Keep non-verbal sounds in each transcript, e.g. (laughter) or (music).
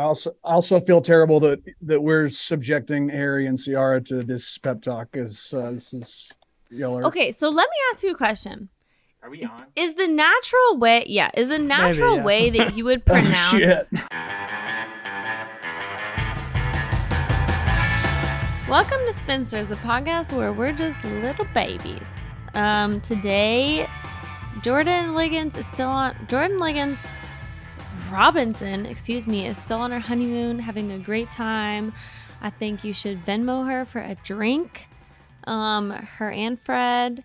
I also also feel terrible that that we're subjecting Harry and Ciara to this pep talk as uh, this is y'all are Okay, so let me ask you a question. Are we on? Is the natural way, yeah, is the natural yeah. way that you would (laughs) Oh, pronounce shit. Welcome to Spinsters, a podcast where we're just little babies. Um, today, Jordan Liggins is still on. Jordan Liggins Robinson, excuse me, is still on her honeymoon, having a great time. I think you should Venmo her for a drink. Um, her and Fred.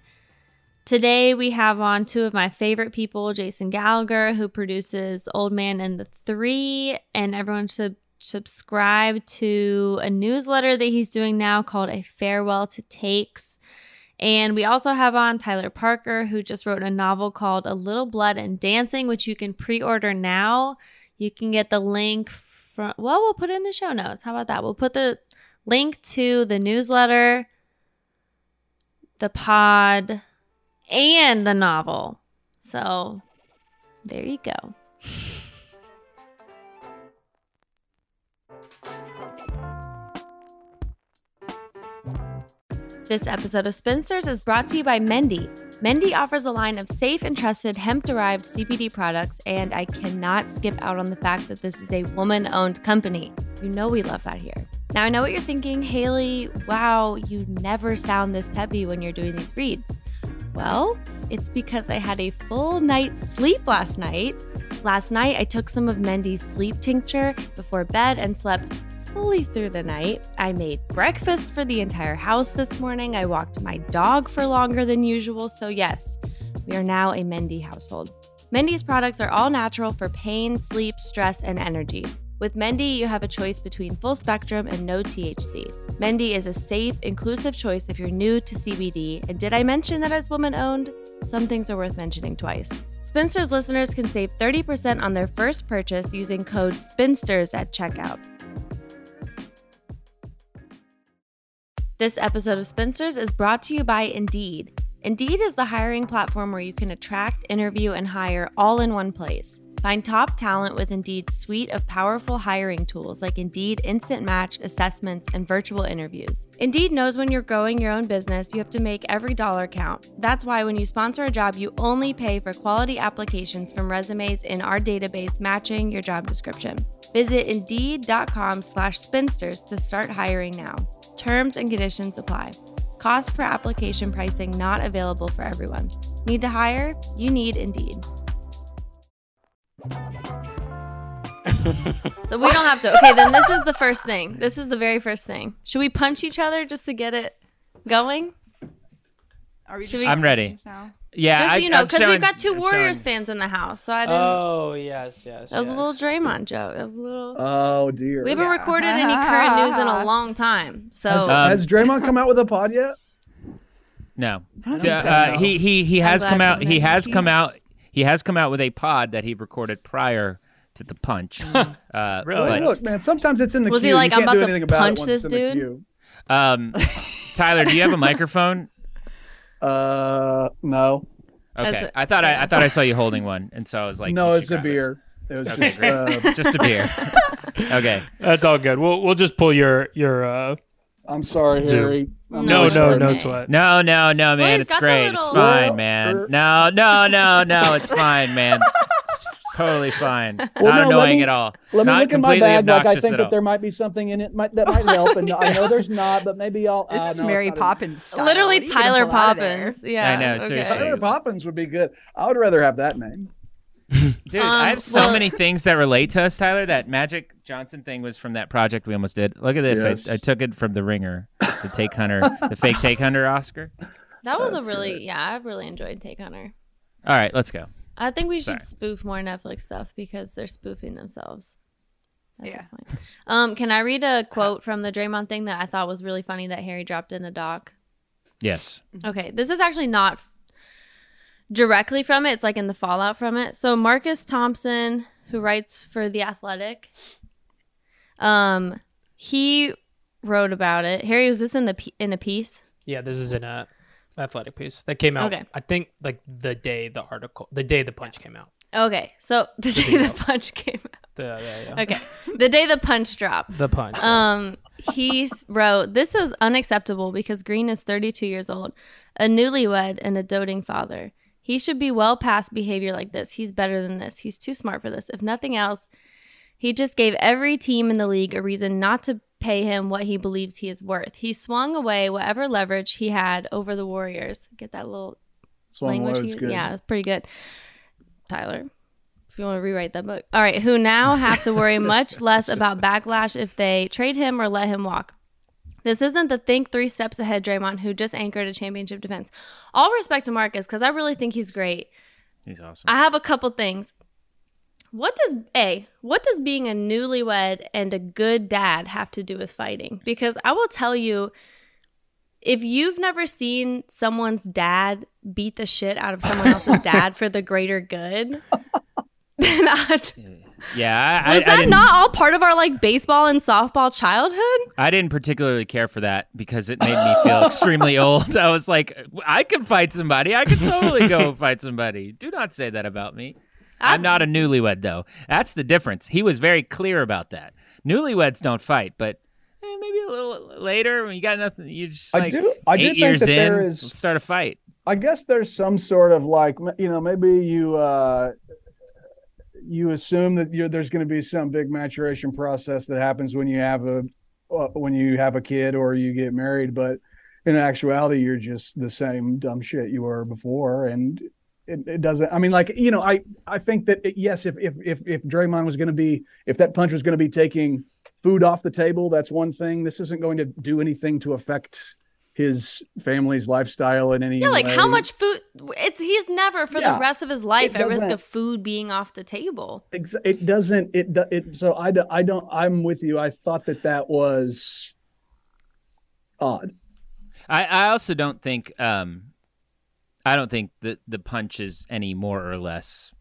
Today we have on two of my favorite people, Jason Gallagher, who produces Old Man and the Three, and everyone should subscribe to a newsletter that he's doing now called A Farewell to Takes. And we also have on Tyler Parker, who just wrote a novel called A Little Blood and Dancing, which you can pre order now. You can get the link from, well, we'll put it in the show notes. How about that? We'll put the link to the newsletter, the pod, and the novel. So there you go. (laughs) This episode of Spinsters is brought to you by Mendi. Mendi offers a line of safe and trusted hemp derived CBD products, and I cannot skip out on the fact that this is a woman owned company. You know we love that here. Now, I know what you're thinking, Haley, wow, you never sound this peppy when you're doing these reads. Well, it's because I had a full night's sleep last night. Last night, I took some of Mendi's sleep tincture before bed and slept fully through the night. I made breakfast for the entire house this morning. I walked my dog for longer than usual. So, yes, we are now a Mendi household. Mendi's products are all natural for pain, sleep, stress, and energy. With Mendi, you have a choice between full spectrum and no THC. Mendi is a safe, inclusive choice if you're new to CBD. And did I mention that it's woman owned? Some things are worth mentioning twice. Spinsters listeners can save 30% on their first purchase using code SPINSTERS at checkout. This episode of Spinsters is brought to you by Indeed. Indeed is the hiring platform where you can attract, interview, and hire all in one place. Find top talent with Indeed's suite of powerful hiring tools like Indeed Instant Match, assessments, and virtual interviews. Indeed knows when you're growing your own business, you have to make every dollar count. That's why when you sponsor a job, you only pay for quality applications from resumes in our database matching your job description. Visit Indeed.com slash spinsters to start hiring now. Terms and conditions apply. Cost per application pricing not available for everyone. Need to hire? You need Indeed. (laughs) so we don't have to. Okay, then this is the first thing. This is the very first thing. Should we punch each other just to get it going? Are we Should we- I'm ready. now? Yeah, Just so I, you know, because we've got two I'm Warriors showing- fans in the house, so I didn't. Oh yes, yes. that was a little Draymond joke. It was a little. Oh dear. we haven't yeah. recorded any current news in a (laughs) long time, so has, Um, has Draymond come out with a pod yet? No, Uh, so. uh, he he he has come out. He somebody- has come out. He has come out with a pod that he recorded prior to the punch. (laughs) uh, Really? but, Look, man. Sometimes it's in the Was queue. he like, you "I'm can't about do to anything about it punch this it's in the dude"? Um, Tyler, do you have a (laughs) microphone? Uh, no, Okay, it. I thought I, I thought I saw you holding one, and so I was like, no, you it's a grab it. beer. It was Okay, just uh, (laughs) just a beer. (laughs) okay, That's all good. We'll we'll just pull your your. uh I'm sorry, Zoom. Harry. I'm No, no, no sweat. no, no, no, man, he's it's got the great. little- It's fine, man. er- No, no, no, no, it's fine, man. (laughs) It's totally fine. (laughs) Well, Not no, let annoying me- at all. Let me Not look in my bag. Like I think that all. there might be something in it might, that might help, and I know there's not, but maybe I'll. This uh, is no, it's Mary Poppins style. literally What are you gonna Tyler pull out of there? Poppins. Yeah, I know, okay. seriously. Tyler Poppins would be good. I would rather have that name. (laughs) Dude, I Um, have so well- many things that relate to us, Tyler. That Magic Johnson thing was from that project we almost did. Look at this. Yes. I, I took it from The Ringer, the Take Hunter, the fake Take Hunter Oscar. That was a really great. yeah. I really enjoyed Take Hunter. All right, let's go. I think we should Sorry. spoof more Netflix stuff because they're spoofing themselves. At Yeah. this point. Um, can I read a quote from the Draymond thing that I thought was really funny that Harry dropped in a doc? Yes. Okay, this is actually not directly from it. It's like in the fallout from it. So Marcus Thompson, who writes for The Athletic, um, he wrote about it. Harry, was this in the in a piece? Yeah, this is in a athletic piece that came out. Okay. I think like the day the article, the day the punch came out. Okay, so (laughs) the day the punch came out. Yeah, yeah, yeah. Okay, the day the punch dropped. The punch. Um, he wrote, "This is unacceptable because Green is 32 years old, a newlywed, and a doting father. He should be well past behavior like this. He's better than this. He's too smart for this. If nothing else, he just gave every team in the league a reason not to pay him what he believes he is worth. He swung away whatever leverage he had over the Warriors. Get that little Swung language. was he- good. Yeah, it's pretty good. Tyler, if you want to rewrite that book. All right, who now have to worry (laughs) much less about backlash if they trade him or let him walk. This isn't the think three steps ahead Draymond who just anchored a championship defense. All respect to Marcus because I really think he's great. He's awesome. I have a couple things. What does a what does being a newlywed and a good dad have to do with fighting? Because I will tell you, if you've never seen someone's dad beat the shit out of someone else's (laughs) dad for the greater good, (laughs) then I, mm, yeah, I, was I, I that didn't, not all part of our like baseball and softball childhood? I didn't particularly care for that because it made me feel extremely (laughs) old. I was like, I could fight somebody. I could totally go fight somebody. Do not say that about me. I'm not a newlywed though. That's the difference. He was very clear about that. Newlyweds don't fight, but eh, maybe a little later when you got nothing. You just I do- I do eight think years that in. there is- Let's start a fight. I guess there's some sort of like you know maybe you uh you assume that you're, there's going to be some big maturation process that happens when you have a uh, when you have a kid or you get married, but in actuality you're just the same dumb shit you were before, and it, it doesn't. I mean, like you know, I I think that it, yes, if if if if Draymond was going to be if that punch was going to be taking food off the table, that's one thing. This isn't going to do anything to affect his family's lifestyle in any Yeah, like how much food? It's he's never for Yeah, the rest of his life it at risk of food being off the table. Ex- it doesn't it do- it so I, do- I don't i'm with you i thought that that was odd I, I also don't think um I don't think that the punch is any more or less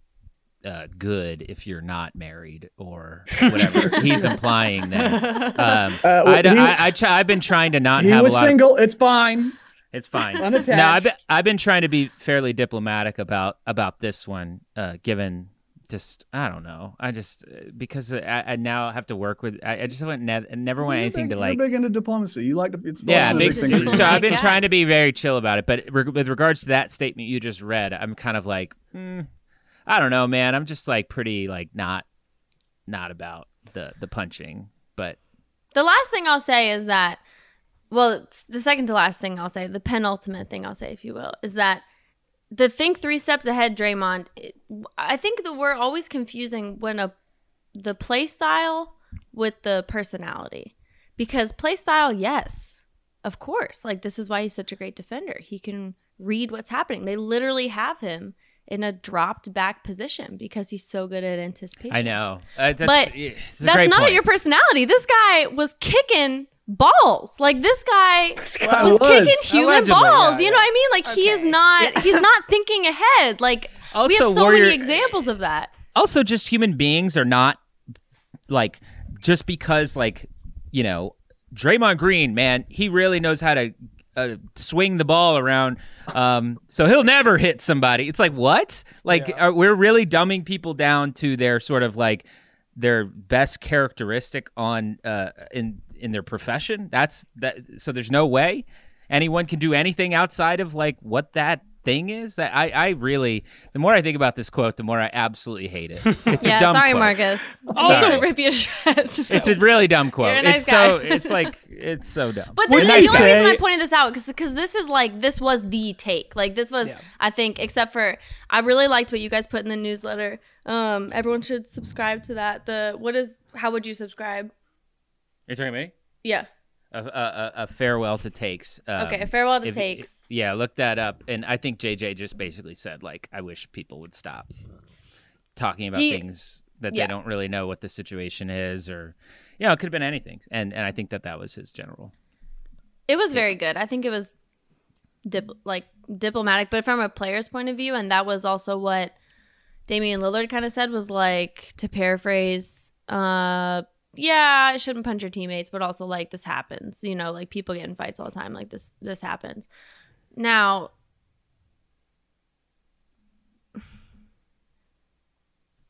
uh, good if you're not married or (laughs) whatever he's implying that. (laughs) Um, Uh, well, I, d- he- I, I try, I've been trying to not he have was a lot. Of, single it's fine it's fine. unattached. No, I've been, I've been trying to be fairly diplomatic about about this one, uh, given just I don't know. I just uh, because I, I now have to work with. I, I just went ne- never want You're anything big, to like you're big into diplomacy you like to it's yeah, and big, everything for you. so I've been trying to be very chill about it, but re- with regards to that statement you just read, I'm kind of like, mm, I don't know, man. I'm just like pretty like not not about the the punching, but The last thing I'll say is that, well, the second to last thing I'll say, the penultimate thing I'll say, if you will, is that the think three steps ahead, Draymond. I think that we're always confusing when a the play style with the personality, because play style, yes, of course, like this is why he's such a great defender. He can read what's happening. They literally have him in a dropped back position because he's so good at anticipation. I know. Uh, that's, But yeah, it's a That's not point. your personality. This guy was kicking balls. Like this guy (laughs) guy was, was. kicking human Allegedly, balls. yeah, you know what I mean? Like he is Okay. not (laughs) he's not thinking ahead. Like we have so Warrior- many examples of that. also just human beings are not like just because like you know Draymond Green, man, he really knows how to uh, swing the ball around. Um, so he'll never hit somebody. It's like what? Like are, we're really dumbing people down to their sort of like their best characteristic on uh, in in their profession. That's that. So there's no way anyone can do anything outside of like what that thing is. That I I really the more I think about this quote, the more I absolutely hate it. (laughs) It's Yeah, a dumb sorry, quote. Marcus. Also- Also, to rip you to shreds. It's a really dumb quote. You're a nice it's so it's like it's so dumb. But this, you the only say- reason I pointed this out is because this is like this was the take. Like this was, I think, except for I really liked what you guys put in the newsletter. Um, everyone should subscribe to that. The what is how would you subscribe? You're talking to me? Yeah. A, a, a- farewell to takes. Um, Okay, a farewell to if- takes. yeah, look that up. And I think JJ just basically said like, I wish people would stop talking about He- things that yeah. they don't really know what the situation is, or you know, it could have been anything. And and I think that that was his general. It was very good. I think it was dip, like diplomatic, but from a player's point of view, and that was also what Damian Lillard kind of said was like to paraphrase, uh, yeah, I shouldn't punch your teammates, but also like this happens. You know, like people get in fights all the time. Like this, this happens. Now,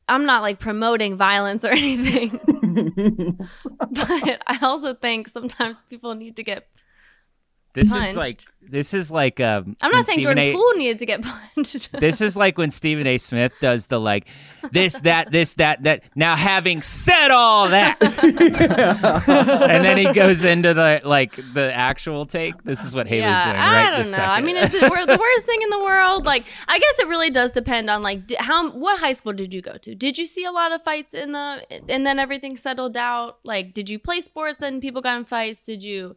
I'm not like promoting violence or (laughs) anything, (laughs) but I also think sometimes people need to get. This is like this is like um. I'm not saying Stephen Jordan A- Poole needed to get (laughs) punched. This is like when Stephen A. Smith does the like this, that, this, that, that. Now, having said all that, (laughs) and then he goes into the like the actual take. This is what Haley's yeah, doing I right don't this know. I mean, it's the, the (laughs) worst thing in the world. Like, I guess it really does depend on like how what high school did you go to? Did you see a lot of fights in the and then everything settled out? Like, did you play sports and people got in fights? Did you?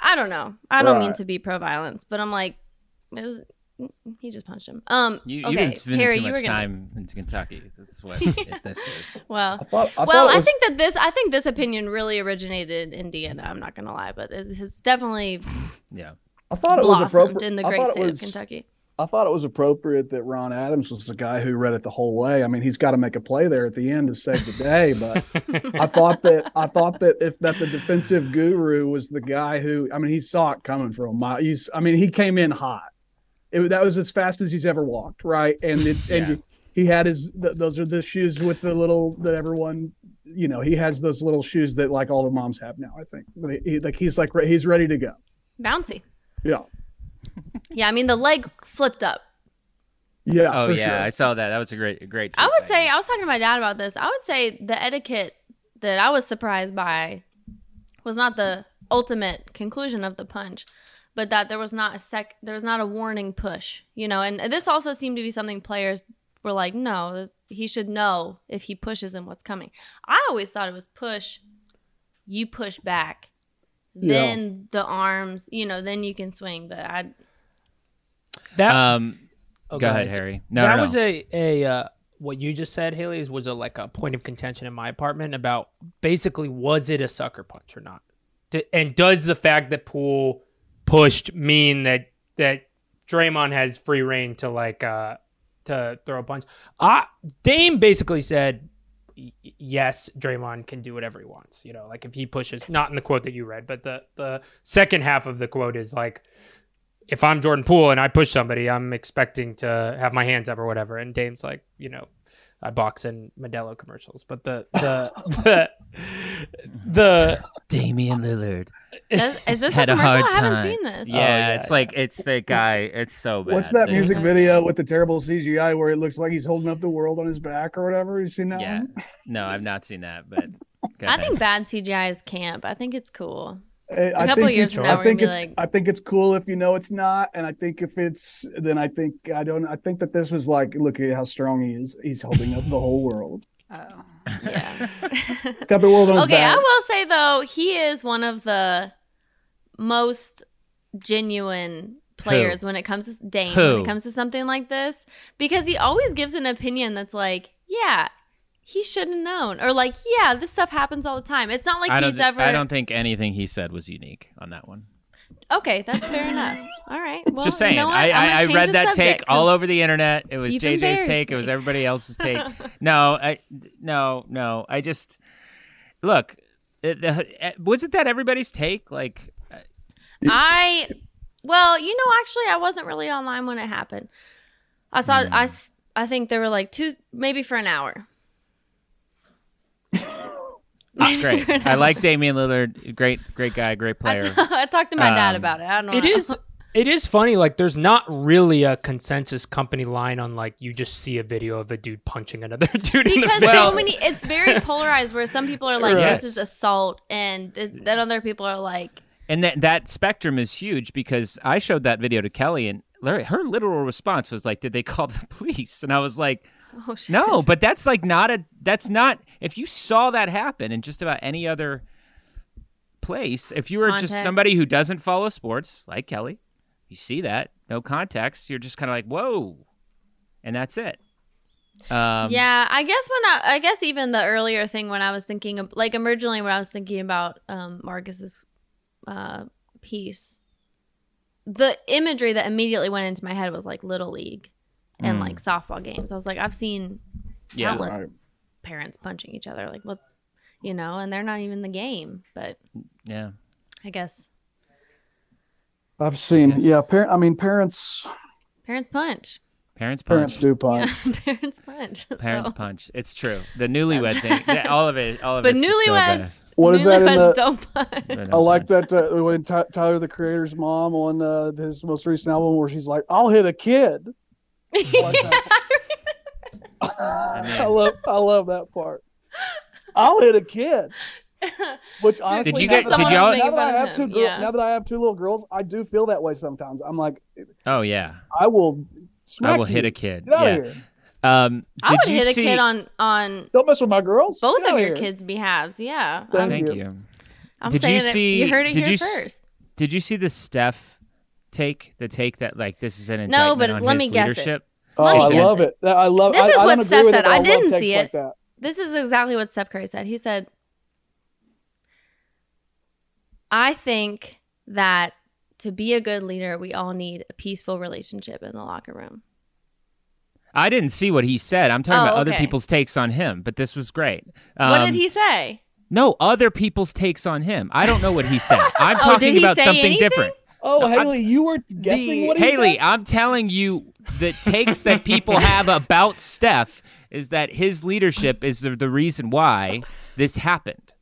I don't know. I don't mean to be pro violence, but I'm like, it was, he just punched him. Um, you, okay, you've been spending Harry, too you much were gonna. time in Kentucky. That's what (laughs) it, this is. Well, I thought. I well, thought it I think that this, I think this opinion really originated in Indiana. I'm not gonna lie, but it has definitely Yeah. I thought it was blossomed appropriate. in the great state was- of Kentucky. I thought it was appropriate that Ron Adams was the guy who read it the whole way. I mean, he's got to make a play there at the end to save the day. But I (laughs) thought that I thought that if that the defensive guru was the guy who, I mean, he saw it coming from a mile. He's, I mean, he came in hot. It, that was as fast as he's ever walked, right? And it's and Yeah. he had his. Th- those are the shoes with the little that everyone, you know, he has those little shoes that like all the moms have now. I think, But he, like he's like re- he's ready to go. Bouncy. Yeah, Yeah, I mean the leg flipped up. yeah. Oh for yeah, sure. I saw that. That was a great, a great. I would say. I was talking to my dad about this. I would say the etiquette that I was surprised by was not the ultimate conclusion of the punch, but that there was not a sec there was not a warning push, you know. And this also seemed to be something players were like, no, this- he should know if he pushes him what's coming. I always thought it was push, you push back, Yeah. then the arms, you know, then you can swing. But I That Um, oh, go ahead, Harry. No, that no, was a a uh, what you just said, Haley, was a like a point of contention in my apartment about basically was it a sucker punch or not, and does the fact that Poole pushed mean that that Draymond has free reign to like uh to throw a punch? Uh Dame basically said. Yes, Draymond can do whatever he wants. You know, like if he pushes, not in the quote that you read, but the the second half of the quote is like, if I'm Jordan Poole and I push somebody, I'm expecting to have my hands up or whatever. And Dame's like, you know, I box in Modelo commercials, but the the (laughs) the the Damian Lillard. is, is this a Had a commercial? hard I haven't time. seen this. Oh, yeah, yeah, it's like it's the guy. It's so bad. What's that The- music Okay. video with the terrible CGI where it looks like he's holding up the world on his back or whatever? You seen that Yeah. one? No, I've not seen that, but (laughs) I think bad CGI is camp. I think it's cool. I, I couple think years it's, from now, I we're think it's like- I think it's cool if you know it's not, and I think if it's then I think I don't I think that this was like look at how strong he is. He's holding up the whole world. (laughs) Oh. Yeah. Got the world on his okay, I will say though, he is one of the most genuine players when it comes to Dame when Who? it comes to something like this because he always gives an opinion that's like, yeah, he should have known or like, yeah, this stuff happens all the time. It's not like I he's don't. ever I don't think anything he said was unique on that one. Okay, that's fair enough. All right. Well, Just you saying. know? I, I, I read that take all over the internet. It was JJ's take. It was everybody else's (laughs) take. no, I no no. I just look. It, uh, wasn't that everybody's take? Like, uh, I, well, you know, actually, I wasn't really online when it happened. I saw, I. I think there were like two, maybe for an hour. (laughs) it's great. I like Damian Lillard. Great, great guy. Great player. (laughs) I talked to my dad Um, about it. I don't know. it is it is funny like there's not really a consensus company line on like you just see a video of a dude punching another (laughs) dude in the because face. so many. It's very polarized. Where some people are like, Yes. "This is assault," and th- then other people are like, And that that spectrum is huge because I showed that video to Kelly, and Larry- her literal response was like, "Did they call the police?" And I was like, (laughs) "Oh shit." "No, but that's like not a. That's not. If you saw that happen in just about any other place, if you were just somebody who doesn't follow sports, like Kelly, you see that no context, you're just kind of like, whoa, and that's it. Um, yeah, I guess when I, I guess even the earlier thing when I was thinking of like originally when I was thinking about um Marcus's uh piece, the imagery that immediately went into my head was like little league and Mm. like softball games. I was like, I've seen Yeah. countless Right. parents punching each other, like what, you know, and they're not even the game. But yeah. I guess I've seen yeah, parent I mean parents parents punch. Parents punch. Parents do punch. Yeah, (laughs) parents punch. Parents so. punch. It's true. The newlywed thing. that- all of it. All of it. But it's just so bad. newlyweds, What is that in newlyweds the- don't punch. I like that uh, when Ty- Tyler the Creator's mom on uh, his most recent album where she's like, "I'll hit a kid." I. I love I love that part. I'll hit a kid. Which honestly, you now get- that did I- y'all- now that I Making fun have of two him, girl, yeah. now that I have two little girls, I do feel that way sometimes. I'm like, Oh yeah. I will smack I will hit a kid. Get out yeah. of here! Um, I would you hit a see- kid on on Don't mess with my girls. both Get of your here. kids' behalves. Yeah, Thank I'm, Thank you. you. I'm Did saying you see- you heard it did here you s- first. Did you see the Steph take? The take that like this is an No, but on let his me guess it. leadership. Oh, me I guess love it. it. I love. This I, is I what Steph said. it, I didn't see it. that. This is exactly what Steph Curry said. He said, "I think that to be a good leader, we all need a peaceful relationship in the locker room." I didn't see what he said. I'm talking Oh, about other people's takes on him, but this was great. what Um, did he say? No, other people's takes on him. I don't know what he said. (laughs) I'm Oh, talking did he about something anything? different. Oh, No, I'm- Haley, you were guessing The- what he Haley, said? I'm telling you the takes that people (laughs) have about Steph is that his leadership is the, the reason why this happened.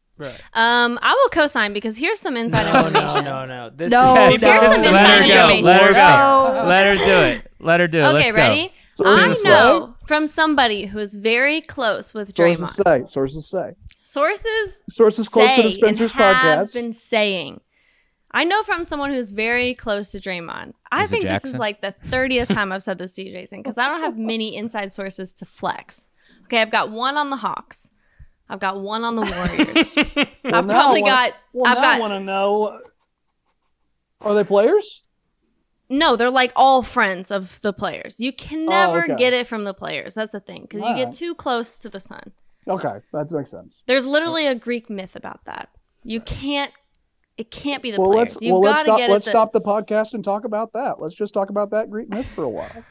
Um, I will co-sign because here's some inside No, no, information. no, no. This No, is no. Here's some Let inside her go. information. Let her go. No. Let her do it. Let her do it. Okay, Let's go. ready? Sources I know from somebody who is very close with Draymond. Sources say. Sources say. Sources Sources close say to the Spinsters and have podcast. been saying. I know from someone who's very close to Draymond. I Is think this is like the 30th time I've said this to you, Jason, because I don't have many inside sources to flex. Okay, I've got one on the Hawks. I've got one on the Warriors. (laughs) Well, I've now I probably wanna- got. Well, I've now got. I want to know. Are they players? No, they're like all friends of the players. You can oh, never Oh, okay. get it from the players. That's the thing, because you get too close to the sun. Okay, that makes sense. There's literally a Greek myth about that. You can't. It can't be the well, players. let's You've well let's got to stop. get Let's it. stop the podcast and talk about that. Let's just talk about that Greek myth for a while.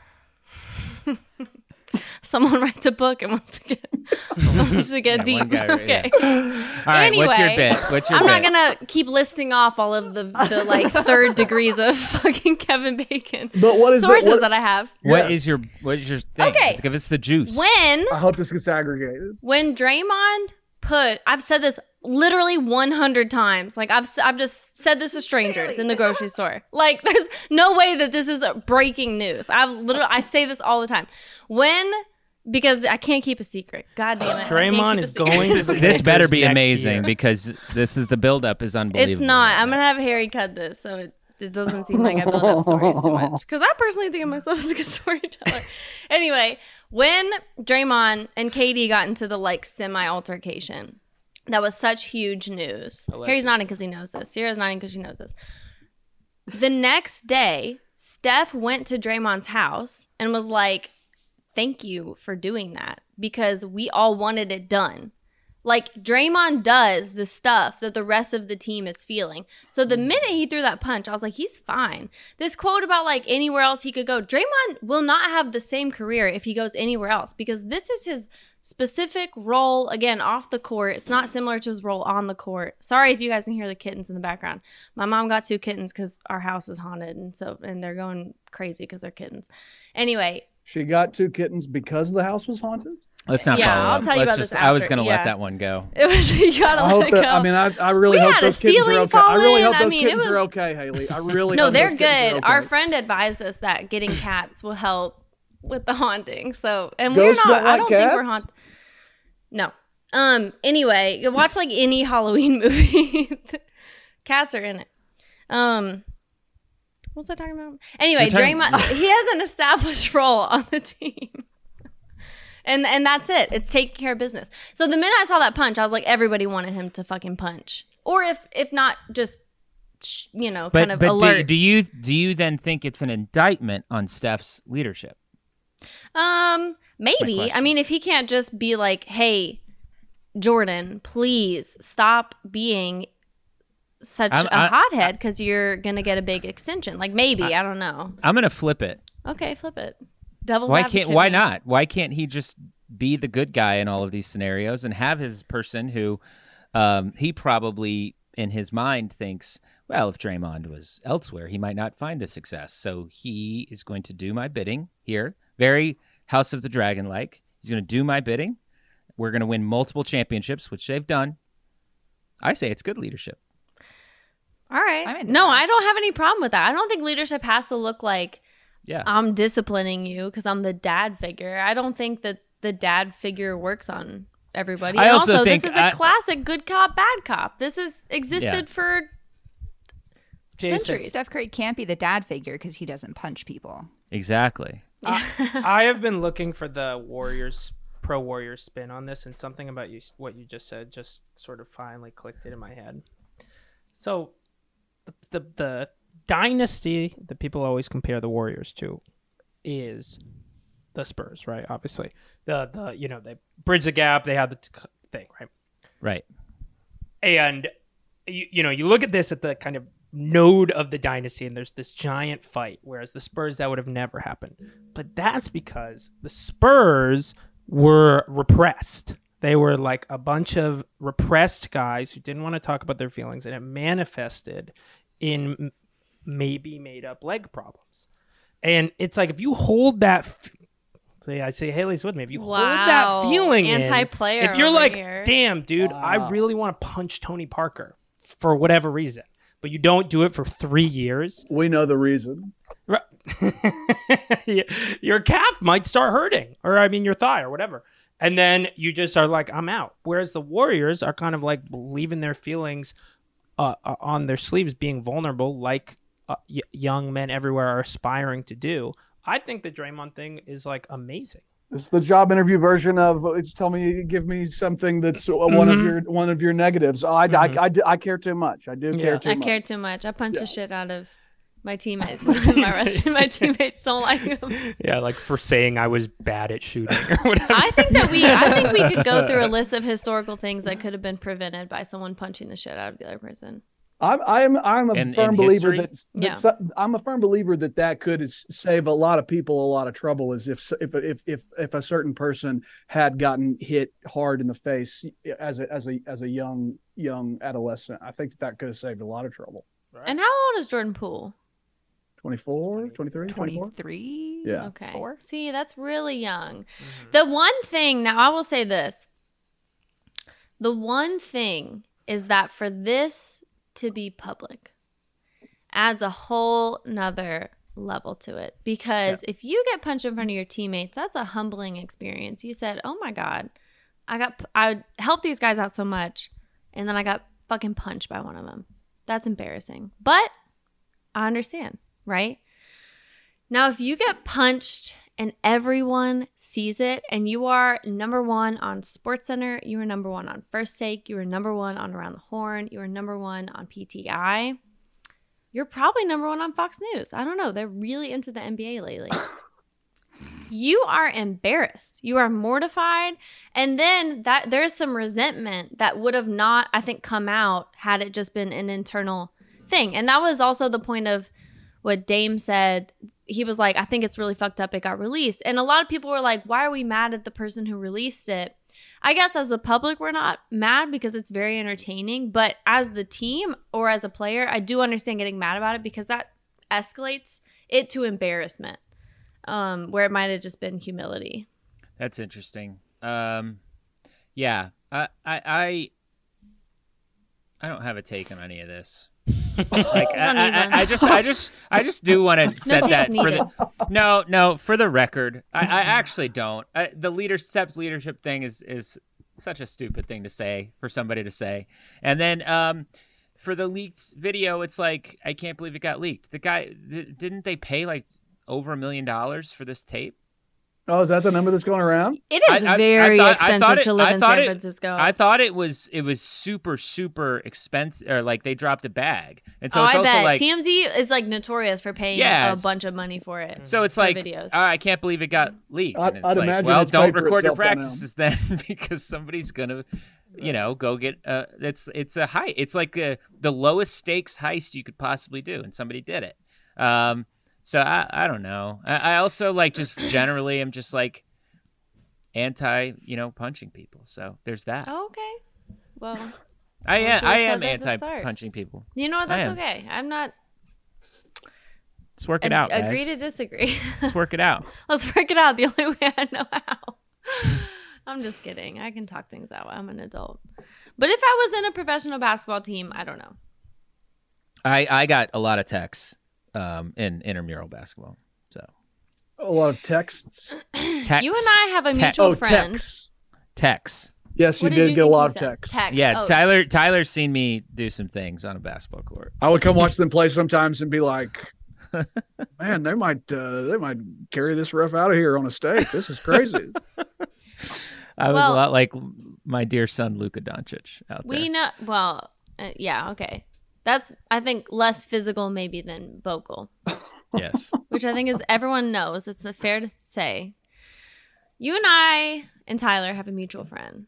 (laughs) Someone writes a book and wants to get (laughs) wants to get Yeah, deep. guy, okay. All right, what's your Anyway, bit? What's your I'm not gonna keep listing off all of the the like (laughs) third degrees of fucking Kevin Bacon But what is the- sources what- that I have. What Yeah. is your what is your thing? Okay. Give us the juice. When I hope this gets aggregated. when Draymond put, I've said this literally 100 times. Like I've I've just said this to strangers in the grocery store. Like (laughs) there's no way that this is breaking news. I've literally I say this all the time. When because I can't keep a secret. God damn it. Draymond is going to (laughs) This, better be amazing year. because this is the buildup is unbelievable. It's not. I'm gonna have Harry cut this, so it, it doesn't seem like I build up stories too much. (laughs) Because I personally think of myself as a good storyteller. anyway, when Draymond and KD got into the like semi altercation, that was such huge news. Harry's nodding because he knows this. Sierra's nodding because she knows this. The next day, Steph went to Draymond's house and was like, "Thank you for doing that because we all wanted it done." Like Draymond does the stuff that the rest of the team is feeling. So the minute he threw that punch, I was like, he's fine. This quote about like anywhere else he could go, Draymond will not have the same career if he goes anywhere else because this is his specific role again off the court. It's not similar to his role on the court. Sorry if you guys can hear the kittens in the background. My mom got two kittens because our house is haunted and so and they're going crazy because they're kittens. Anyway, She got two kittens because the house was haunted. Let's not Yeah, follow I'll up. tell you Let's about just, this I was going to yeah. let that one go. (laughs) it was you gotta I let hope it that. I mean, I, I really We hope those kittens are okay. I really hope in. those I mean, it kittens are okay, Haley. I (laughs) really No, hope they're those good. are Our friend advised us that getting cats will help with the haunting. So, and Ghosts we're not. don't I don't think we're cats? No. Um. Anyway, you watch like any Halloween (laughs) movie. cats are in it. Um. What was I talking about? Anyway, talking- Draymond. he has an established role on the team. And, and that's it. It's taking care of business. So the minute I saw that punch, I was like, everybody wanted him to fucking punch, or if if not, just sh- you know, But kind of but do, do you do you then think it's an indictment on Steph's leadership? Um, maybe. I mean, if he can't just be like, "Hey, Jordan, please stop being such I'm- a I- hothead because you're gonna get a big extension." Like maybe I, don't know. I'm going to flip it. Okay, flip it. Devil's Why can't why not? Why can't he just be the good guy in all of these scenarios and have his person who um, he probably in his mind thinks, well, if Draymond was elsewhere, he might not find the success. So he is going to do my bidding here. very House of the Dragon like. He's going to do my bidding. We're going to win multiple championships, which they've done. I say it's good leadership. All right. No, that. I don't have any problem with that. I don't think leadership has to look like Yeah. I'm disciplining you because I'm the dad figure. I don't think that the dad figure works on everybody. I and also also, think this is a I- classic good cop, bad cop. This has existed Yeah. for Jason, centuries. Steph Curry can't be the dad figure because he doesn't punch people. Exactly. (laughs) I have been looking for the Warriors pro Warriors spin on this, and something about you, what you just said, just sort of finally clicked it in my head. So, the the, the dynasty that people always compare the Warriors to is the Spurs, right? Obviously, the the you know they bridge the gap, they had the t- thing, right? Right. and you, you know you look at this at the kind of node of the dynasty and there's this giant fight whereas the spurs that would have never happened. But that's because the spurs were repressed. They were like a bunch of repressed guys who didn't want to talk about their feelings and it manifested in maybe made up leg problems. And it's like if you hold that f- say i say haley's with me if you hold that feeling Anti-player if you're over like here. damn dude i really want to punch tony parker for whatever reason but you don't do it for three years We know the reason. Right. (laughs) your calf might start hurting, or I mean, your thigh, or whatever. And then you just are like, I'm out. Whereas the Warriors are kind of like leaving their feelings uh, uh, on their sleeves, being vulnerable, like uh, y- young men everywhere are aspiring to do. I think the Draymond thing is like amazing. This is the job interview version of tell me, give me something that's uh, one of Mhm. your one of your negatives. I, I, Mhm. I, do- I care too much. I do Yeah. care too I much. care too much. I punch Yeah. the shit out of my teammates. (laughs) (laughs) my rest of my teammates don't like them. Yeah, like for saying I was bad at shooting or (laughs) whatever. I think that we I think we could go through a list of historical things that could have been prevented by someone punching the shit out of the other person. I'm I'm I'm a In- firm in believer history? that, that Yeah. so- I'm a firm believer that that could save a lot of people a lot of trouble. Is if if if if if a certain person had gotten hit hard in the face as a as a as a young young adolescent, I think that, that could have saved a lot of trouble. And how old is Jordan Poole? 24, 23, 24? 23? Yeah. Okay. Four? See, that's really young. Mhm. The one thing, now I will say this. The one thing is that for this to be public adds a whole nother level to it. Because if you get punched in front of your teammates, that's a humbling experience. You said, oh my God, I got, I helped these guys out so much. And then I got fucking punched by one of them. That's embarrassing. But I understand, right? Now, if you get punched and everyone sees it, and you are number one on SportsCenter, you are number one on First Take, you are number one on Around the Horn, you are number one on PTI, you're probably number one on Fox News. I don't know. They're really into the NBA lately. (coughs) you are embarrassed. You are mortified. And then that there's some resentment that would have not, I think, come out had it just been an internal thing. And that was also the point of what Dame said. He was like, I think it's really fucked up it got released. And a lot of people were like, why are we mad at the person who released it? I guess as the public, we're not mad because it's very entertaining. But as the team or as a player, I do understand getting mad about it because that escalates it to embarrassment, um, where it might have just been humility. That's interesting. Um, yeah, I, I, I, I don't have a take on any of this. (laughs) Like, I, I. I, just, I just, I just do want to (laughs) set takes that for the. No, no, for the record, I, I (laughs) actually don't. I, the leader steps leadership thing is is such a stupid thing to say for somebody to say, and then um. For the leaked video, it's like I can't believe it got leaked. The guy th- didn't they pay like over a million dollars for this tape? Oh, is that the number that's going around? It is I- I- I very thought- expensive it- to live I in San it- Francisco. I thought it was it was super super expensive, or like they dropped a bag, and so oh, it's I also bet like TMZ is like notorious for paying Yeah, a bunch of money for it. so it's like videos. "Ah, I can't believe it got leaked. I'd- and it's I'd like, imagine well, it's don't record your itself by now. practices (laughs) then because somebody's gonna, you know, go get. Uh, it's it's a high. It's like a, the lowest stakes heist you could possibly do, and somebody did it. Um, so I I don't know. I, I also like just (clears throat) generally I'm just like anti you know punching people. So there's that. Oh, okay. Well, (laughs) I am I am that at the anti punching people. you know what? That's okay. I'm not. Let's work it Ag- out. agree guys. to disagree. Let's work it out. (laughs) Let's work it out the only way I know how. (laughs) I'm just kidding. I can talk things out. I'm an adult. But if I was in a professional basketball team, I don't know. I I got a lot of texts um, in intramural basketball. So A lot of texts. text. You and I have a Te- mutual Oh, friend. texts. Texts. Yes, you What did, you get a lot of said? texts. Text. Yeah, Oh. Tyler. Tyler's seen me do some things on a basketball court. I would come watch them play sometimes and be like, (laughs) "Man, they might uh, they might carry this ref out of here on a stake. This is crazy." (laughs) I was Well- a lot like my dear son Luka Doncic out there. We know. Well, uh, yeah, okay. That's I think less physical maybe than vocal, (laughs) yes. which I think is everyone knows. It's fair to say. You and I and Tyler have a mutual friend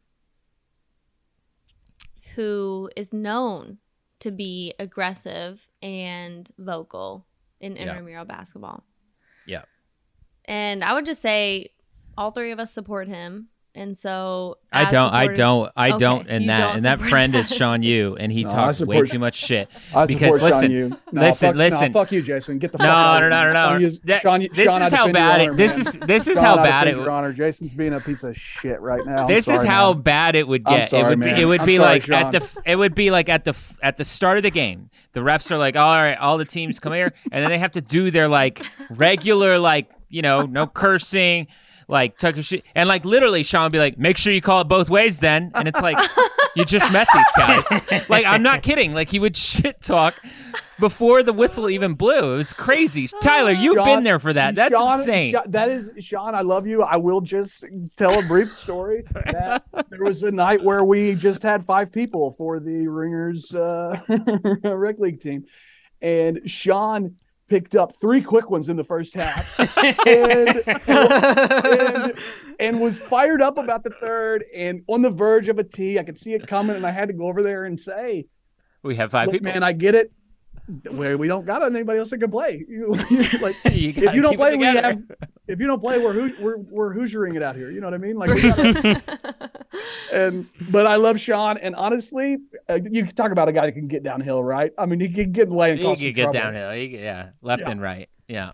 who is known to be aggressive and vocal in Yeah. intramural basketball. Yeah. And I would just say all three of us support him. And so I don't. I don't. I Okay, don't. And that don't and that friend that. is Sean Yu, and he No, I talks way too much shit. (laughs) I Because support listen, Sean Yu. No, listen, fuck, listen. No, fuck you, Jason. Get the fuck No, out. no, no, no, no. Don't use- That- Sean, this Sean, I is how defend your bad honor, it. This man. is this is Sean, how bad it. Your honor, Jason's being a piece of shit right now. I'm This is how man. bad it would I'm get. it would be. man. It would I'm be sorry, like at the. It would be like at the at the start of the game. The refs are like, all right, all the teams come here, and then they have to do their like regular like you know no cursing. Like your shit, and like literally, Sean would be like, "Make sure you call it both ways." Then, and it's like, you just met these guys. Like, I'm not kidding. Like, he would shit talk before the whistle even blew. It was crazy. Tyler, you've Sean- been there for that. That's Sean, insane. Sha- that is Sean. I love you. I will just tell a brief story. That there was a night where we just had five people for the Ringers uh, (laughs) rec league team, and Sean picked up three quick ones in the first half, and, and and was fired up about the third, and on the verge of a tee. I could see it coming, and I had to go over there and say, we have five people. man, I get it. Where we don't got anybody else that can play. (laughs) (laughs) Like You if you don't play, we have. If you don't play, we're Hoo- we're we're Hoosiering it out here. You know what I mean? Like, we gotta, (laughs) and but I love Sean, and honestly, uh, you can talk about a guy that can get downhill, right? I mean, he can get lay and You cause could some get trouble. downhill. You could- yeah, left Yeah. and right. Yeah.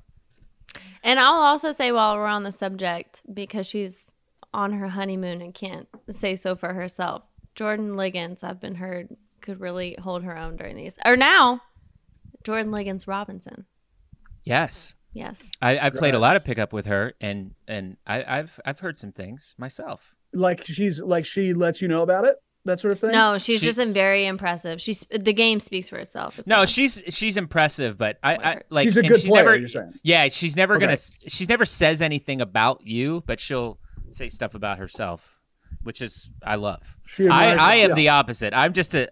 And I'll also say while we're on the subject, because she's on her honeymoon and can't say so for herself, Jordan Liggins, I've been heard, could really hold her own during these. Or now, Jordan Liggins Robinson. Yes. Yes. I, I've played a lot of pickup with her, and and I, I've I've heard some things myself. Like she's like she lets you know about it, that sort of thing. No, she's She- just very impressive. She's the game speaks for itself. No, well. she's she's impressive, but I, I like she's a good she player. Never, you're saying. yeah, she's never Okay. gonna she's never says anything about you, but she'll say stuff about herself, which is I love. She I, I am yeah. the opposite. I'm just a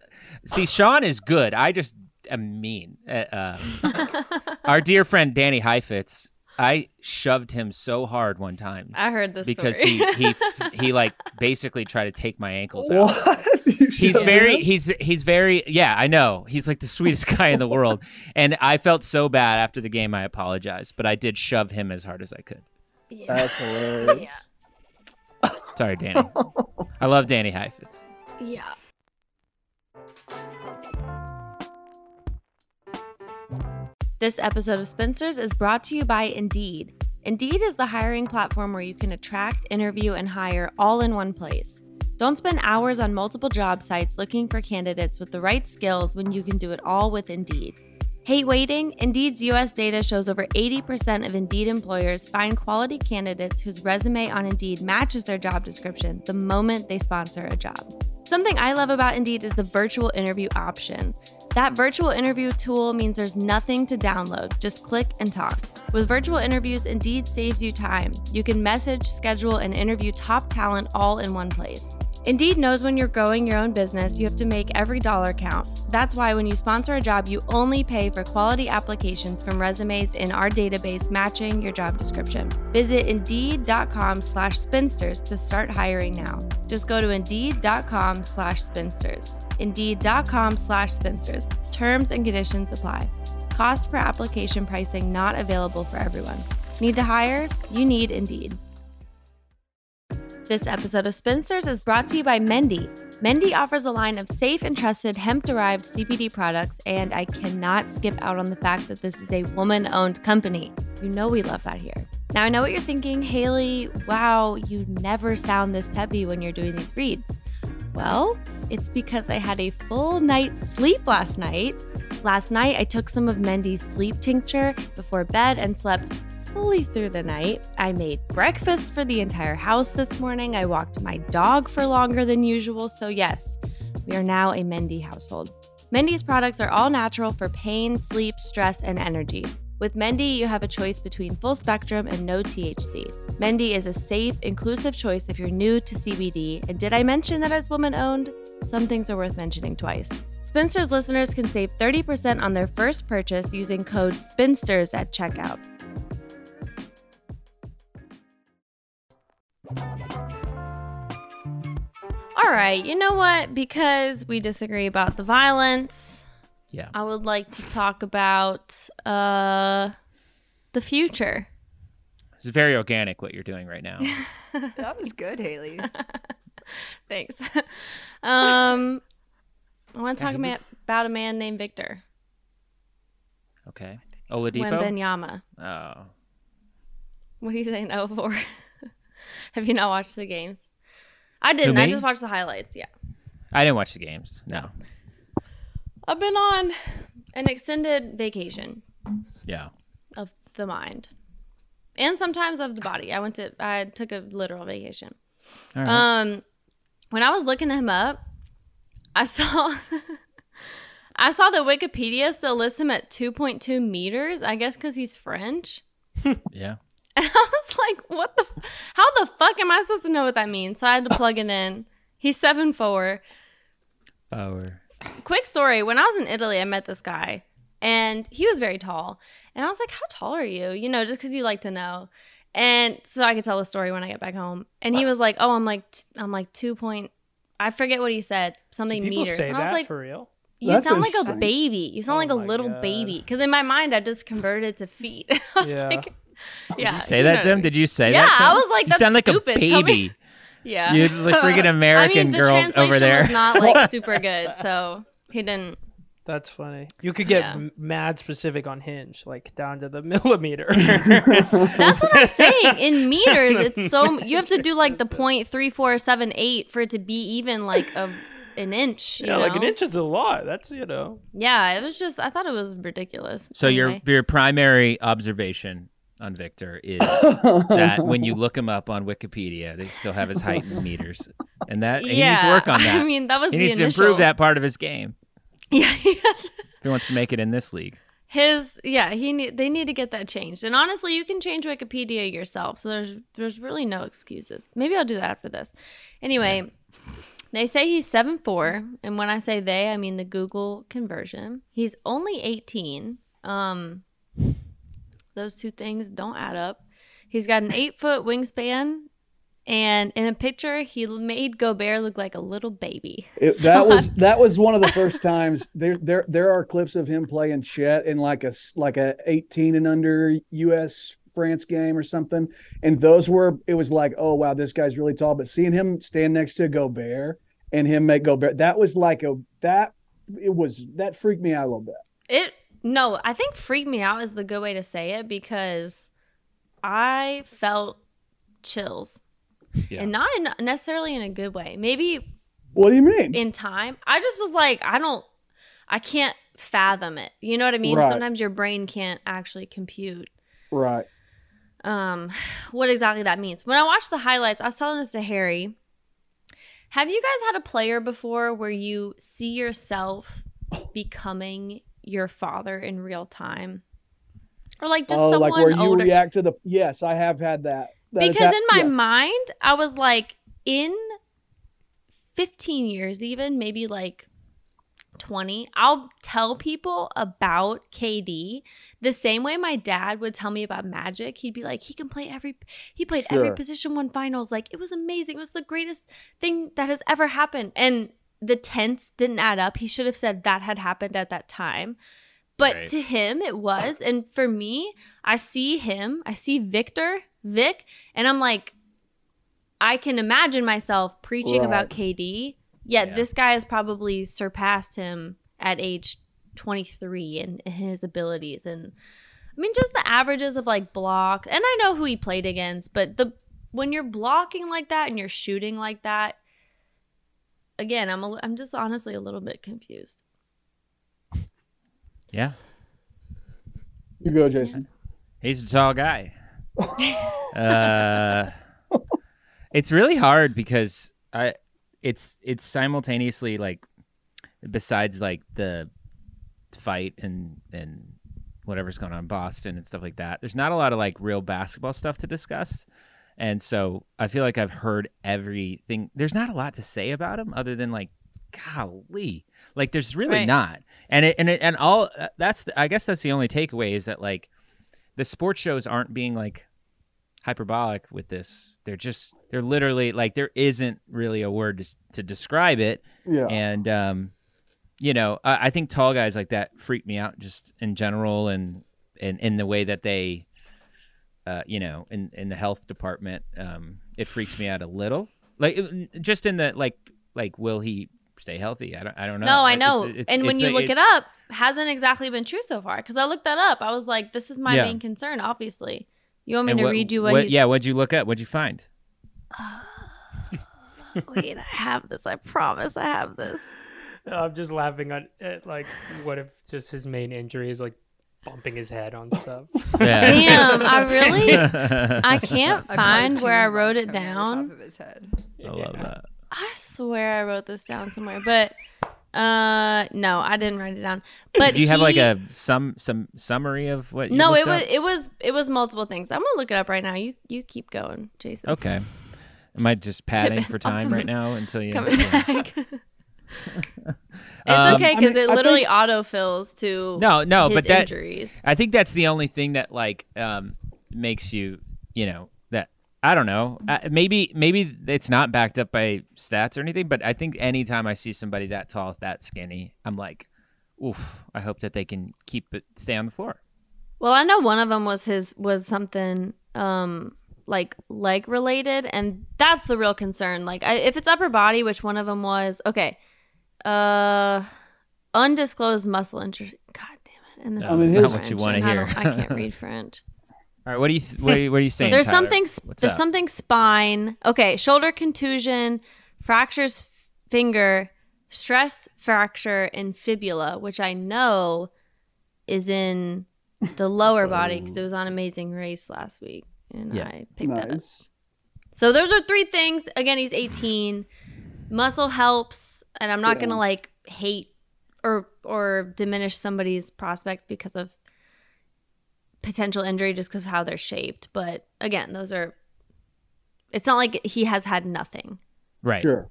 see. Sean is good. I just am mean. Uh, um, our dear friend Danny Heifetz, I shoved him so hard one time I heard this because story. he he f- he like basically tried to take my ankles out. What? (laughs) You He's shut very him? he's he's very yeah, I know. He's like the sweetest guy in the (laughs) world. And I felt so bad after the game I apologized, but I did shove him as hard as I could. That's (laughs) hilarious. Sorry, Danny. I love Danny Heifetz. yeah. This episode of Spinsters is brought to you by Indeed. Indeed is the hiring platform where you can attract, interview, and hire all in one place. Don't spend hours on multiple job sites looking for candidates with the right skills when you can do it all with Indeed. Hate waiting? Indeed's US data shows over 80% of Indeed employers find quality candidates whose resume on Indeed matches their job description the moment they sponsor a job. Something I love about Indeed is the virtual interview option. That virtual interview tool means there's nothing to download, just click and talk. With virtual interviews, Indeed saves you time. You can message, schedule, and interview top talent all in one place. Indeed knows when you're growing your own business, you have to make every dollar count. That's why when you sponsor a job, you only pay for quality applications from resumes in our database matching your job description. Visit Indeed.com slash spinsters to start hiring now. Just go to Indeed.com slash spinsters. Indeed.com slash spinsters. Terms and conditions apply. Cost per application pricing not available for everyone. Need to hire? You need Indeed. This episode of Spinsters is brought to you by Mendi. Mendi offers a line of safe and trusted hemp derived CBD products, and I cannot skip out on the fact that this is a woman owned company. You know we love that here. Now, I know what you're thinking, Haley, wow, you never sound this peppy when you're doing these reads. Well, it's because I had a full night's sleep last night. Last night, I took some of Mendi's sleep tincture before bed and slept fully through the night. I made breakfast for the entire house this morning. I walked my dog for longer than usual. So, yes, we are now a Mendi household. Mendi's products are all natural for pain, sleep, stress, and energy. With Mendi, you have a choice between full spectrum and no THC. Mendi is a safe, inclusive choice if you're new to CBD. And did I mention that it's woman owned? Some things are worth mentioning twice. Spinsters listeners can save 30% on their first purchase using code SPINSTERS at checkout. All right, you know what? Because we disagree about the violence, Yeah. I would like to talk about uh the future. It's very organic what you're doing right now. (laughs) That was good, Haley. (laughs) Thanks. (laughs) um I want to talk ma- about a man named Victor Okay. Oladipo. Wembanyama. Oh. What are you saying no for? Have you not watched the games? I didn't. I just watched the highlights. Yeah. I didn't watch the games. No. I've been on an extended vacation Yeah. of the mind and sometimes of the body. I went to I took a literal vacation. Right. Um when I was looking him up, I saw (laughs) I saw that Wikipedia still lists him at 2.2 meters, I guess cuz he's French. (laughs) yeah. And I was like, what the f- how the fuck am I supposed to know what that means? So I had to (laughs) plug it in. He's seven four. Power. Quick story when i was in italy i met this guy and he was very tall and i was like how tall are you you know just because you like to know and so i could tell the story when i get back home and he was like oh i'm like t- i'm like two point i forget what he said something People meters say and i was that like for real. you That's sound like a baby you sound Oh like a little God. baby because in my mind i just converted to feet (laughs) I was Yeah. like, yeah Say you that, know. Tim? Did you say Yeah, that? Tim? I was like, you that's sound like stupid. a Tell baby. Yeah You're the freaking (laughs) I American mean, the girl translation over there. was not like (laughs) super good so he didn't That's funny. You could get Yeah. mad specific on Hinge, like down to the (laughs) millimeter. That's what I'm saying. In meters, it's so you have to do like the point three four seven eight for it to be even like a an inch. You yeah, like an inch is a lot. That's you know. Yeah, it was just I thought it was ridiculous. So Anyway. your your primary observation on Victor is that when you look him up on Wikipedia, they still have his height in meters, and that and he needs to work on that. I mean, that was he the needs initial. to improve that part of his game (laughs) Yeah, yes. if he wants to make it in this league. His yeah, he need they need to get that changed. And honestly, you can change Wikipedia yourself. So there's there's really no excuses. Maybe I'll do that after this. Anyway, they say he's seven four, and when I say they, I mean the Google conversion. He's only 18. Um those two things don't add up. He's got an eight foot wingspan, and in a picture, he made Gobert look like a little baby. It, (laughs) So that was that was one of the first times there there there are clips of him playing Chet in like a like a 18 and under US France game or something and those were it was like oh wow this guy's really tall but seeing him stand next to Gobert and him make Gobert that was like a that it was that freaked me out a little bit It no, I think freak me out is the good way to say it because I felt chills. Yeah. And not in, necessarily in a good way. Maybe what do you mean in time. I just was like, I don't I can't fathom it. You know what I mean? Right. Sometimes your brain can't actually compute right um what exactly that means. When I watched the highlights, I was telling this to Harry. Have you guys had a player before where you see yourself becoming your father in real time? Or like just oh someone like where you older. react to the yes I have had that, That because in my yes. mind, I was like in 15 years even, maybe like 20, I'll tell people about KD the same way my dad would tell me about Magic. He'd be like, he can play every, he played every position one finals. Like, it was amazing. It was the greatest thing that has ever happened. And the tense didn't add up. He should have said that had happened at that time. But Right. to him, it was. And for me, I see him, I see Victor, Vic, and I'm like, I can imagine myself preaching Right. about KD Yet Yeah. this guy has probably surpassed him at age 23 in, in his abilities and I mean just the averages of like block and I know who he played against, but the when you're blocking like that and you're shooting like that again, I'm a, I'm just honestly a little bit confused. Yeah, You go, Jason. he's a tall guy. uh, (laughs) it's really hard because I, it's it's simultaneously like, besides like the fight and and whatever's going on in Boston and stuff like that. There's not a lot of like real basketball stuff to discuss. And so I feel like I've heard everything. There's not a lot to say about him other than like, golly, like there's really Right. not. And it and it and all uh, that's the, I guess that's the only takeaway is that like the sports shows aren't being like hyperbolic with this. They're just they're literally like there isn't really a word to, to describe it. Yeah. And um, you know, I, I think tall guys like that freak me out just in general, and and in the way that they, uh, you know, in in the health department, um, it freaks me out a little. Like just in the like like will he stay healthy? I don't I don't know. No, I know. it's- and when it's you a- look it, up, hasn't exactly been true so far. Because I looked that up. I was like, this is my Yeah. main concern, obviously. You want me and to what- read you what, what yeah, what'd you look at? What'd you find? (laughs) Wait, I have this. I promise I have this. I'm just laughing at, at like what if just his main injury is like bumping his head on (laughs) stuff. Yeah. Damn, I really (laughs) I can't A find where I wrote it coming out of the down. top of his head. I love that. I swear I wrote this down somewhere, but uh no, I didn't write it down. But Do you have like he- a some some summary of what? You No, looked it was up? it was it was multiple things. I'm gonna look it up right now. You you keep going, Jason. Okay. Am I just (laughs) padding for time right now until you? Coming yeah. back. (laughs) it's Um, okay I because mean, it literally think- autofills to No, no, his but that injuries. I think that's the only thing that like um makes you you know that I don't know uh, maybe maybe it's not backed up by stats or anything, but I think anytime I see somebody that tall, that skinny, I'm like, oof. I hope that they can keep it stay on the floor. Well, I know one of them was his was something um like leg related, and that's the real concern. Like, I, if it's upper body, which one of them was, okay, uh, undisclosed muscle injury. God damn it! And this That's is not what you wanna and I hear. I can't read (laughs) French. All right, what do you th- what, are you, what are you saying? there's Tyler? something. What's there's up? something spine. Okay, shoulder contusion, fractures finger, stress fracture in fibula, which I know is in the (laughs) lower body because it was on Amazing Race last week, and Yeah. I picked that up. So those are three things. Again, he's 18. Muscle helps, and I'm not Yeah. gonna like hate or or diminish somebody's prospects because of potential injury just because of how they're shaped. But again, those are. It's not like he has had nothing. right. Sure.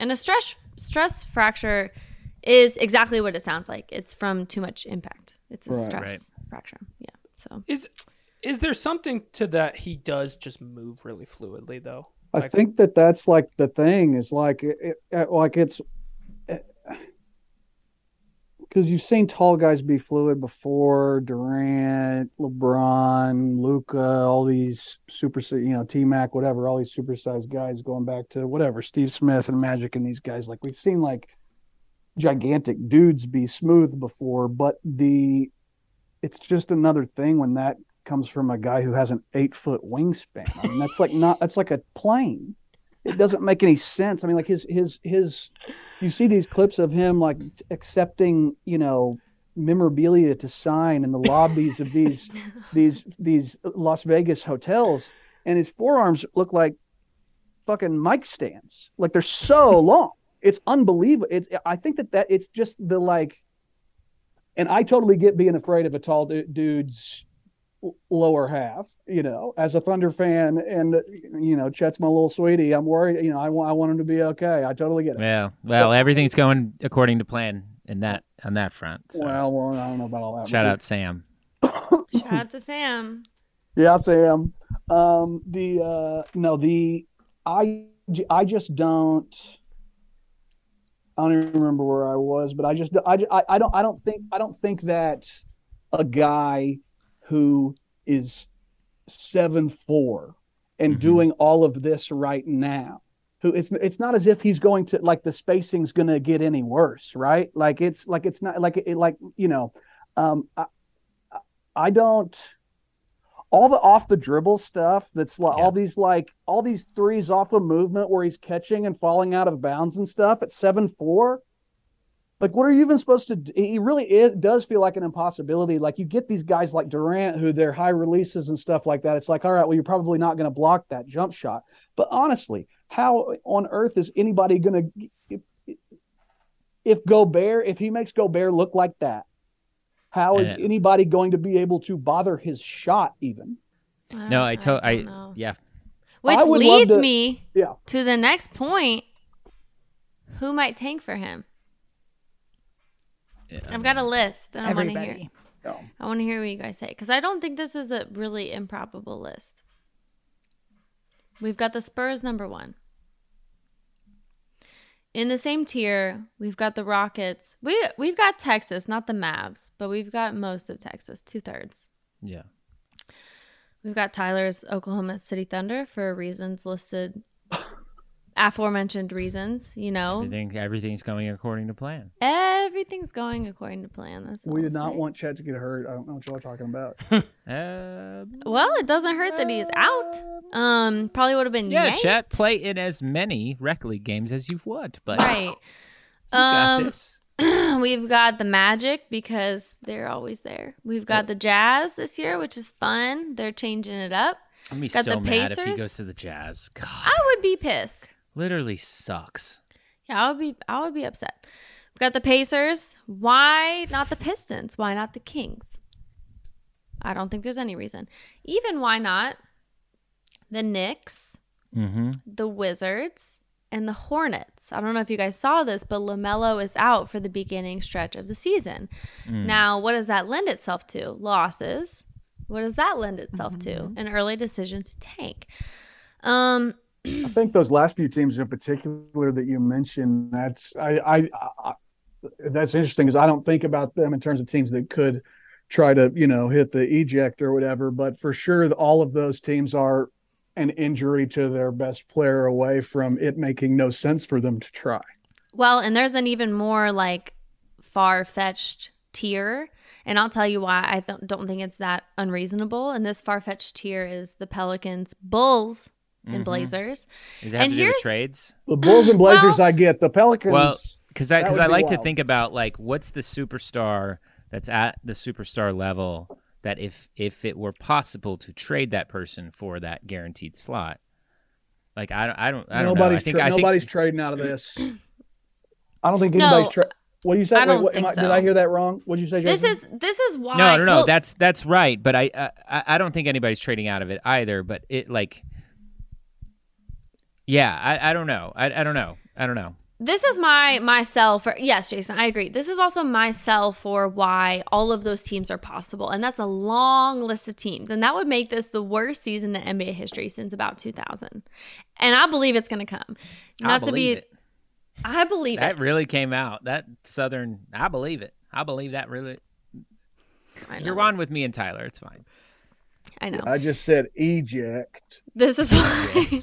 And a stress stress fracture is exactly what it sounds like. It's from too much impact. It's a Right. stress Right. fracture. Yeah. So Is is there something to that he does just move really fluidly though? I Like- think that that's like the thing is like it, it, uh, like it's uh, because you've seen tall guys be fluid before Durant, LeBron, Luka, all these super, you know, T Mac, whatever, all these supersized guys going back to whatever Steve Smith and Magic and these guys. Like we've seen like gigantic dudes be smooth before, but the it's just another thing when that comes from a guy who has an eight foot wingspan. I mean, that's like not that's like a plane. It doesn't make any sense. I mean, like his his his. You see these clips of him like accepting, you know, memorabilia to sign in the lobbies of these (laughs) these these Las Vegas hotels, and his forearms look like fucking mic stands. Like they're so (laughs) long. It's unbelievable. It's I think that that it's just the like, and I totally get being afraid of a tall du- dude's lower half. You know, as a Thunder fan, and you know, Chet's my little sweetie. I'm worried. You know, I want I want him to be okay. I totally get it. Yeah. Well, everything's going according to plan in that on that front. so. Well, well, I don't know about all that. shout out Sam. (coughs) shout out to Sam. Yeah, Sam. Um, the uh, no, the I I just don't. I don't even remember where I was, but I just I, I, I don't I don't think I don't think that a guy who is seven four and Mhm. doing all of this right now who it's it's not as if he's going to like the spacing's going to get any worse, right? Like it's like it's not like it like you know, um, I, I don't all the off the dribble stuff that's like Yeah. all these like all these threes off of movement where he's catching and falling out of bounds and stuff at seven four. Like, what are you even supposed to do? He really it does feel like an impossibility. Like, you get these guys like Durant who their high releases and stuff like that. It's like, all right, well, you're probably not going to block that jump shot. But honestly, how on earth is anybody going to, if, if Gobert, if he makes Gobert look like that, how is Uh, anybody going to be able to bother his shot even? No, I told I, don't yeah. Which I leads to- me Yeah. to the next point. Who might tank for him? I've got a list, and I want to hear. Everybody. No. I want to hear what you guys say because I don't think this is a really improbable list. We've got the Spurs number one. In the same tier, we've got the Rockets. We we've got Texas, not the Mavs, but we've got most of Texas, two thirds. Yeah. We've got Tyler's Oklahoma City Thunder for reasons listed, aforementioned reasons. You know, Everything everything's going according to plan. everything's going according to plan. That's all We I'll did not say. want Chet to get hurt. I don't know what y'all are talking about. Uh, (laughs) (laughs) Well, it doesn't hurt that he's out. Um, probably would have been yeah, yanked. Chet, play in as many rec league games as you've want, but Right. you got Um, this. (clears throat) we've got the Magic because they're always there. We've got the Jazz this year, which is fun. They're changing it up. I'm be got so the mad if he Pacers. goes to the Jazz. God, I would be pissed. Literally sucks. Yeah, I would be. I would be upset. We've got the Pacers. Why not the Pistons? Why not the Kings? I don't think there's any reason. Even why not the Knicks, Mm-hmm. the Wizards, and the Hornets. I don't know if you guys saw this, but LaMelo is out for the beginning stretch of the season. Mm. Now, what does that lend itself to? Losses. What does that lend itself to? An early decision to tank. Um, I think those last few teams in particular that you mentioned, that's I, I, I that's interesting because I don't think about them in terms of teams that could try to you know hit the eject or whatever. But for sure, all of those teams are an injury to their best player away from it making no sense for them to try. Well, and there's an even more like far fetched tier. And I'll tell you why I th- don't think it's that unreasonable. And this far fetched tier is the Pelicans, Bulls, and Mhm. Blazers. Does it have And to do with here's- trades? The Bulls and (gasps) Blazers, Well- I get. The Pelicans, Well, because I because I be like to think about like what's the superstar that's at the superstar level that if if it were possible to trade that person for that guaranteed slot, like I don't I don't I don't nobody's know. I think tra- I think nobody's trading out of this. I don't think No, anybody's. Tra- what do you say? I Wait, don't what, think I- so. Did I hear that wrong? What did you say? This is this is why. no no no well, that's that's right. But I, I I don't think anybody's trading out of it either. But it like. Yeah, I, I don't know. I, I don't know. I don't know. this is my my sell for yes jason i agree this is also my sell for why all of those teams are possible and that's a long list of teams and that would make this the worst season in nba history since about 2000 and i believe it's going to come not to be I believe it. i believe That it really came out. That southern. I believe it. I believe that really. You're on with me and Tyler. It's fine. I know I just said eject. this is why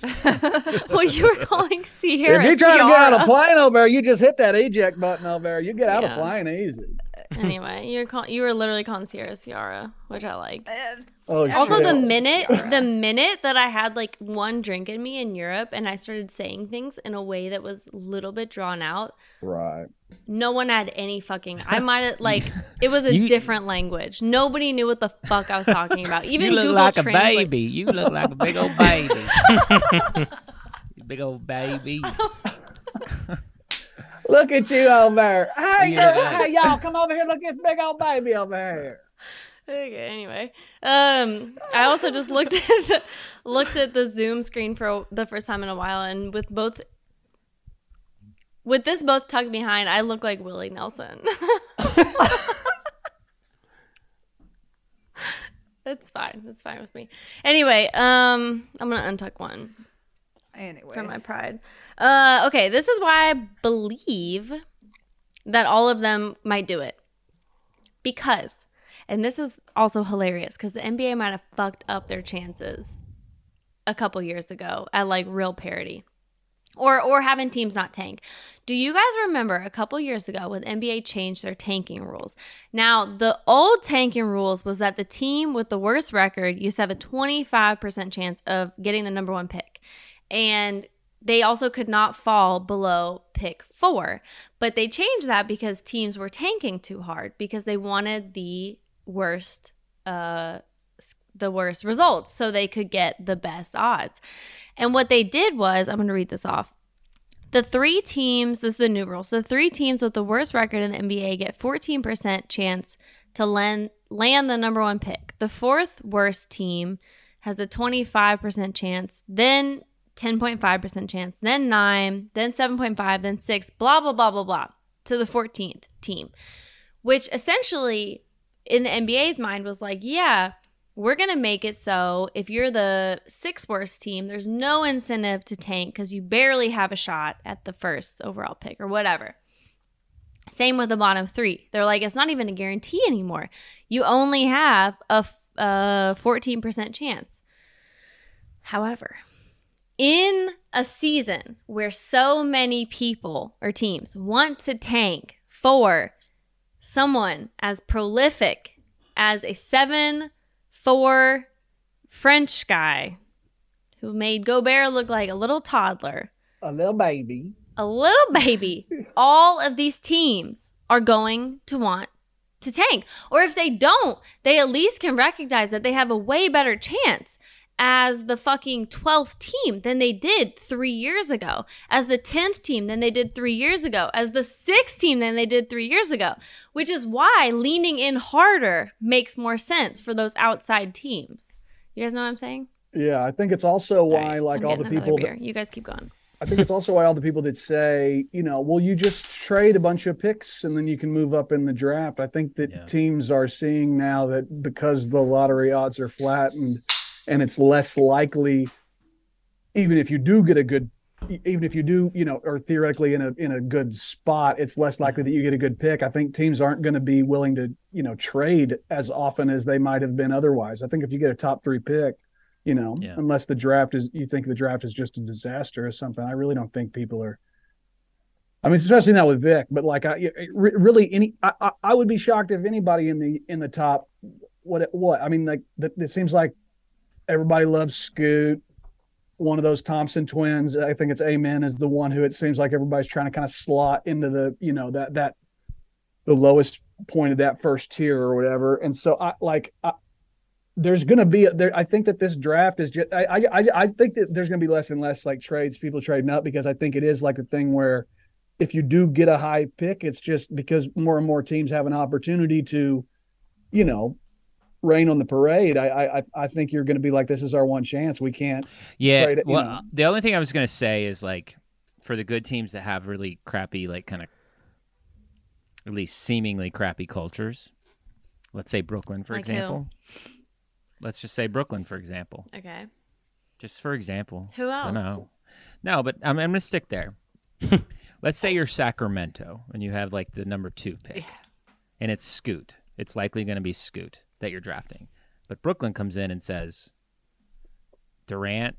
(laughs) well you were calling sierra if you're trying to get out of plane over there, you just hit that eject button over there. You get out Yeah. of plane easy. (laughs) anyway you're call- you were literally calling sierra ciara which i like uh, Oh, Also, shit. the minute the minute that I had like one drink in me in Europe and I started saying things in a way that was a little bit drawn out, right. no one had any fucking. I (laughs) might have like it was a You- different language. Nobody knew what the fuck I was talking about. Even you look Google like a Translate. baby. You look like a big old baby. (laughs) Big old baby. Look at you over there. Hey, Yeah. hey, y'all, come over here. Look at this big old baby over here. Okay, anyway, um, I also just looked at the, looked at the Zoom screen for the first time in a while, and with both. With this both tucked behind, I look like Willie Nelson. (laughs) That's fine. That's fine with me. Anyway, um, I'm gonna untuck one Anyway. for my pride. Uh, okay, this is why I believe that all of them might do it. Because, and this is also hilarious because the NBA might have fucked up their chances a couple years ago at like real parity. or or having teams not tank. Do you guys remember a couple years ago when NBA changed their tanking rules? Now, the old tanking rules was that the team with the worst record used to have a 25% chance of getting the number 1 pick. And they also could not fall below pick 4. But they changed that because teams were tanking too hard because they wanted the worst uh the worst results so they could get the best odds. And what they did was, I'm going to read this off. The three teams, this is the new rule. So the three teams with the worst record in the NBA get 14% chance to land, land the number one pick. The fourth worst team has a 25% chance, then 10.5% chance, then 9, then 7.5, then 6, blah, blah, blah, blah, blah, to the 14th team, which essentially in the NBA's mind was like, yeah, we're going to make it so if you're the sixth worst team, there's no incentive to tank because you barely have a shot at the first overall pick or whatever. Same with the bottom three. They're like, it's not even a guarantee anymore. You only have a, a 14% chance. However, in a season where so many people or teams want to tank for someone as prolific as a 7 4 French guy who made Gobert look like a little toddler, a little baby, a little baby. (laughs) All of these teams are going to want to tank. Or if they don't, they at least can recognize that they have a way better chance as the fucking 12th team than they did three years ago, as the 10th team than they did three years ago, as the 6th team than they did three years ago, which is why leaning in harder makes more sense for those outside teams. You guys know what I'm saying? Yeah, I think it's also why, right, like I'm all the people, that, you guys keep going. I think it's also why all the people that say, you know, well, you just trade a bunch of picks and then you can move up in the draft. I think that yeah. teams are seeing now that because the lottery odds are flattened and it's less likely even if you do get a good even if you do you know or theoretically in a in a good spot it's less likely that you get a good pick i think teams aren't going to be willing to you know trade as often as they might have been otherwise i think if you get a top 3 pick you know yeah. unless the draft is you think the draft is just a disaster or something i really don't think people are I mean, especially now with Vic, but like, I really any, I, I would be shocked if anybody in the in the top, what what I mean, like, it seems like Everybody loves Scoot. One of those Thompson twins, I think it's Amen, is the one who it seems like everybody's trying to kind of slot into the, you know, that that the lowest point of that first tier or whatever. And so I like I, there's going to be there. I think that this draft is just. I I I think that there's going to be less and less like trades, people trading up because I think it is like a thing where if you do get a high pick, it's just because more and more teams have an opportunity to, you know, rain on the parade, I I I think you're going to be like, this is our one chance. We can't. Yeah. It, well, know. the only thing I was going to say is like, for the good teams that have really crappy, like kind of, at least seemingly crappy cultures. Let's say Brooklyn, for like example. Who? Let's just say Brooklyn, for example. Okay. Just for example. Who else? I don't know. No, but I'm, I'm going to stick there. (laughs) Let's say you're Sacramento and you have like the number two pick, yeah. and it's Scoot. It's likely going to be Scoot that you're drafting. But Brooklyn comes in and says Durant,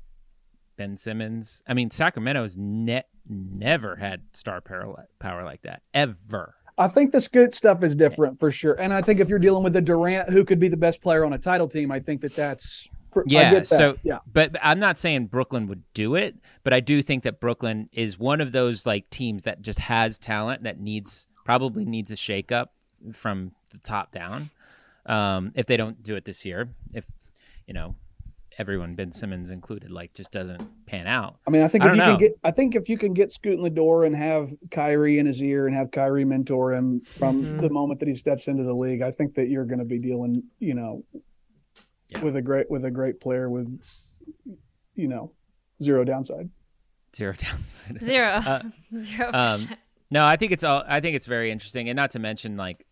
Ben Simmons. I mean, Sacramento's net never had star power, power like that ever. I think the Scoot stuff is different for sure, and I think if you're dealing with a Durant who could be the best player on a title team, I think that that's yeah. So yeah, but I'm not saying Brooklyn would do it, but I do think that Brooklyn is one of those like teams that just has talent that needs probably needs a shakeup from the top down um, if they don't do it this year. If you know everyone, Ben Simmons included, like just doesn't pan out. I mean, I think I if you know. can get, I think if you can get Scoot in the door and have Kyrie in his ear and have Kyrie mentor him from mm-hmm. the moment that he steps into the league, I think that you're going to be dealing, you know, yeah. with a great with a great player with, you know, zero downside. Zero (laughs) downside. Zero. Uh, (laughs) zero. Um, no, I think it's all. I think it's very interesting, and not to mention like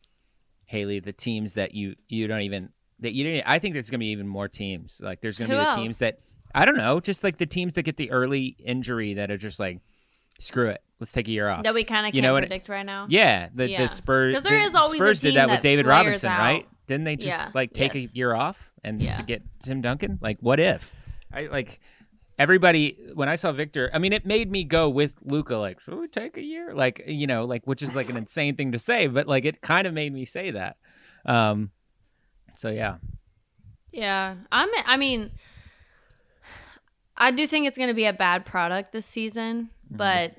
Haley, the teams that you you don't even that you didn't. I think there's gonna be even more teams. Like there's gonna Who be the else? teams that I don't know, just like the teams that get the early injury that are just like, screw it, let's take a year off. That we kind of can't know predict right now. Yeah, the, yeah. the Spurs. Because there is always Spurs did that, that with David Robinson, out. right? Didn't they just yeah. like take yes. a year off and yeah. to get Tim Duncan? Like, what if? I like. Everybody when I saw Victor, I mean, it made me go with Luka. Like, should we take a year? Like, you know, like which is like an insane thing to say, but like it kind of made me say that. Um, so yeah, Yeah, I'm. I mean, I do think it's going to be a bad product this season, Mm-hmm. but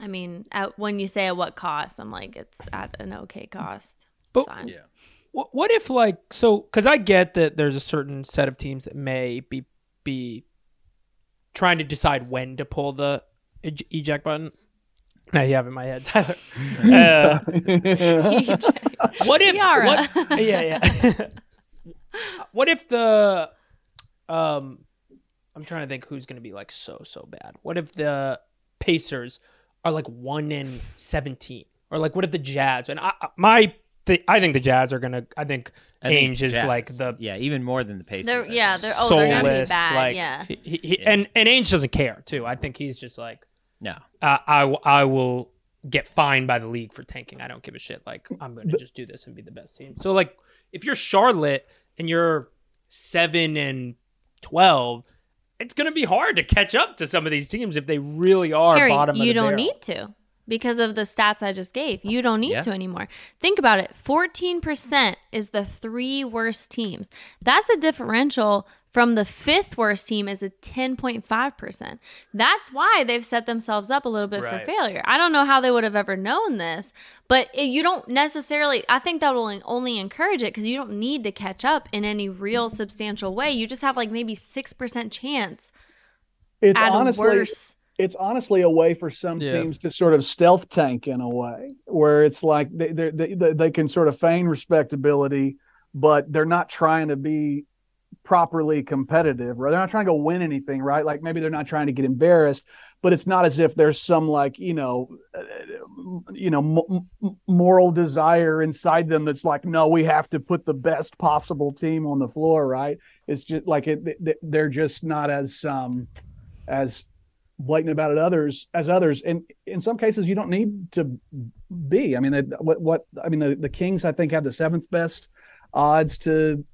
I mean, at, when you say at what cost, I'm like, it's at an okay cost. But- Fine. What, what if like so? Because I get that there's a certain set of teams that may be be trying to decide when to pull the eject button. Now you have it in my head, Tyler. (laughs) Uh, what if? Tiara. What, yeah, yeah. (laughs) what if the um? I'm trying to think who's going to be like so so bad. What if the Pacers are like one in seventeen, or like what if the Jazz? And I, I- my, th- I think the Jazz are gonna. I think I think Ainge is Jazz. like the yeah, even more than the Pacers. They're, yeah, they're oh, they're gonna be soulless, bad. like, yeah, he, he, he- Yeah. and and Ainge doesn't care too. I think he's just like, no. uh, I w- I will get fined by the league for tanking. I don't give a shit. Like I'm going to just do this and be the best team. So like if you're Charlotte and you're seven and twelve, it's going to be hard to catch up to some of these teams if they really are Harry, bottom of you don't barrel. need to because of the stats I just gave. You don't need Yeah. to anymore. Think about it. 14% is the three worst teams. That's a differential from the fifth worst team is a 10.5%. That's why they've set themselves up a little bit Right. for failure. I don't know how they would have ever known this, but it, you don't necessarily, I think that will only encourage it because you don't need to catch up in any real substantial way. You just have like maybe 6% chance it's at honestly a worse. It's honestly a way for some Yeah. teams to sort of stealth tank in a way where it's like they they they, they can sort of feign respectability but they're not trying to be properly competitive right? They're not trying to go win anything right? Like maybe they're not trying to get embarrassed but it's not as if there's some like you know uh, you know m- m- moral desire inside them that's like no we have to put the best possible team on the floor right? It's just like it, they're just not as um as blatant about it others as others and in some cases you don't need to be i mean what what i mean the, the kings i think had the seventh best odds to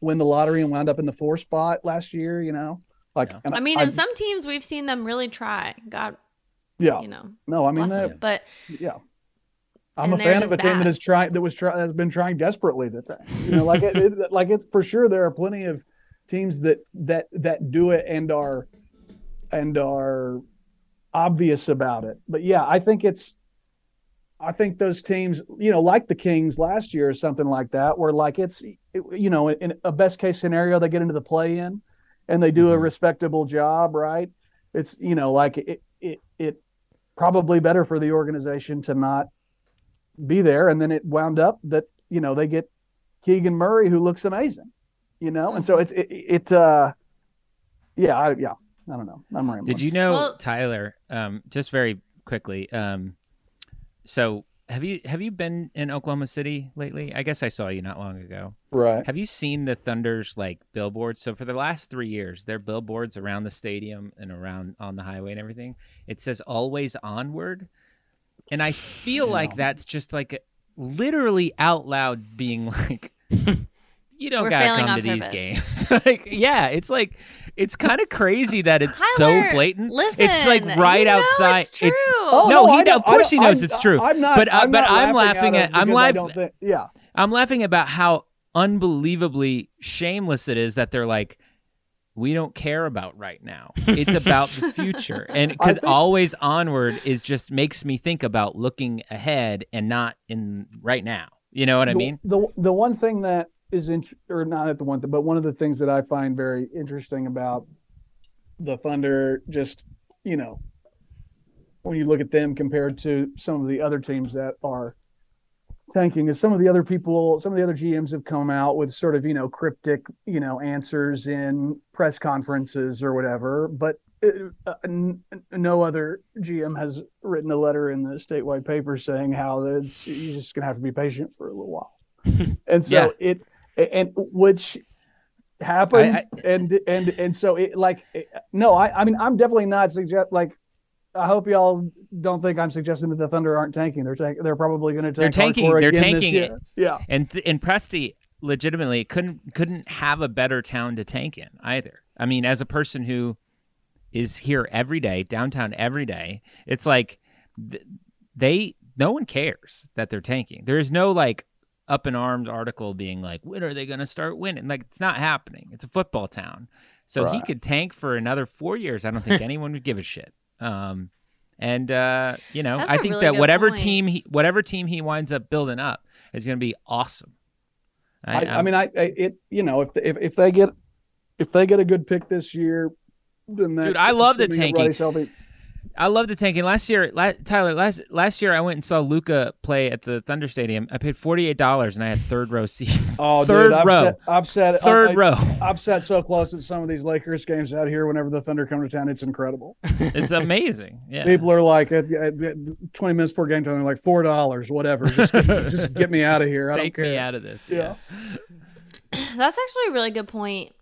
win the lottery and wound up in the four spot last year you know like Yeah. I mean, I- in some teams, we've seen them really try. God, yeah you know, no i mean that, but yeah i'm a fan of a team that bad. is trying that was try, has been trying desperately to tank. you know like it, it like it for sure there are plenty of teams that that that do it and are and are obvious about it. But yeah i think it's i think those teams you know like the kings last year or something like that where like it's you know in a best case scenario they get into the play in and they do a Mhm. respectable job right? It's you know like it it it probably better for the organization to not be there. And then it wound up that you know they get keegan murray who looks amazing you know? And so it's it, it uh yeah I, yeah i don't know i'm rambling Did you know Well- Tyler? Um, just very quickly. Um, so have you have you been in Oklahoma City lately? I guess I saw you not long ago. right Have you seen the Thunder's like billboards? So for the last three years, their billboards around the stadium and around on the highway and everything, it says "Always Onward," and I feel like that's just like literally out loud being like, (laughs) "You don't We're gotta come on to these games." (laughs) like, yeah, it's like it's kind of crazy that it's Tyler, so blatant. Listen, it's like right you know outside. It's true. Oh, No, he I of course he knows I'm- it's true. I'm not, But, uh, I'm but not I'm laughing, laughing at- I'm because I laugh- don't think, yeah. I'm laughing about how unbelievably shameless it is that they're like, we don't care about right now. It's about the (laughs) future, and because always onward is just makes me think about looking ahead and not in right now. You know what I mean? the the one thing that is in, or not at the one, but one of the things that I find very interesting about the Thunder, just you know, when you look at them compared to some of the other teams that are tanking, is some of the other people, some of the other GMs have come out with sort of you know cryptic you know answers in press conferences or whatever, but. uh, n- no other GM has written a letter in the statewide paper saying how it's you're just gonna have to be patient for a little while, (laughs) and so Yeah. it and which happened I- and and and so it like it- no I I mean I'm definitely not suggest like I hope y'all don't think I'm suggesting that the Thunder aren't tanking they're tank, they're probably going to They're tanking- they're tanking it. yeah And th- and Presti, legitimately couldn't couldn't have a better town to tank in either. I mean, as a person who is here every day, downtown every day, it's like th- they no one cares that they're tanking. There is no like up in arms article being like, when are they going to start winning? Like it's not happening. It's a football town, so he could tank for another four years. I don't think (laughs) anyone would give a shit. Um, and uh, you know, That's I a think really that whatever point. team he whatever team he winds up building up is going to be awesome. I, I I'm- mean, I, I it you know if if if they get if they get a good pick this year, then that Dude, I love the tanking. everybody's healthy- I love the tanking. Last year, la- Tyler, last last year I went and saw Luka play at the Thunder Stadium. I paid forty eight dollars and I had third row seats. (laughs) Oh, third dude, I've row, Sat, I've sat third I, row. I've sat so close at some of these Lakers games out here. Whenever the Thunder come to town, it's incredible. (laughs) It's amazing. Yeah. People are like, at, at, at twenty minutes before game time, they're like four dollars, whatever. Just, just get me out of here. I Take don't care. me out of this. Yeah. That's actually a really good point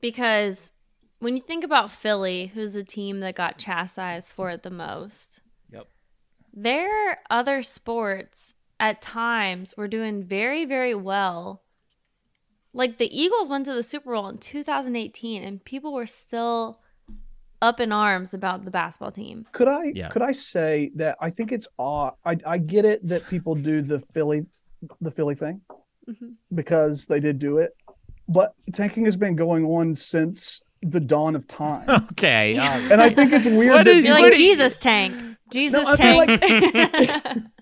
because when you think about Philly, who's the team that got chastised for it the most, Yep. their other sports at times were doing very, very well. Like the Eagles went to the Super Bowl in 2018, and people were still up in arms about the basketball team. Could I Yeah. could I say that I think it's odd. I I get it that people do the Philly the Philly thing Mhm. because they did do it, but tanking has been going on since the dawn of time, (laughs) Okay. Yeah. and I think it's weird What that is- You're What like you- Jesus tank, Jesus I feel tank. A (laughs)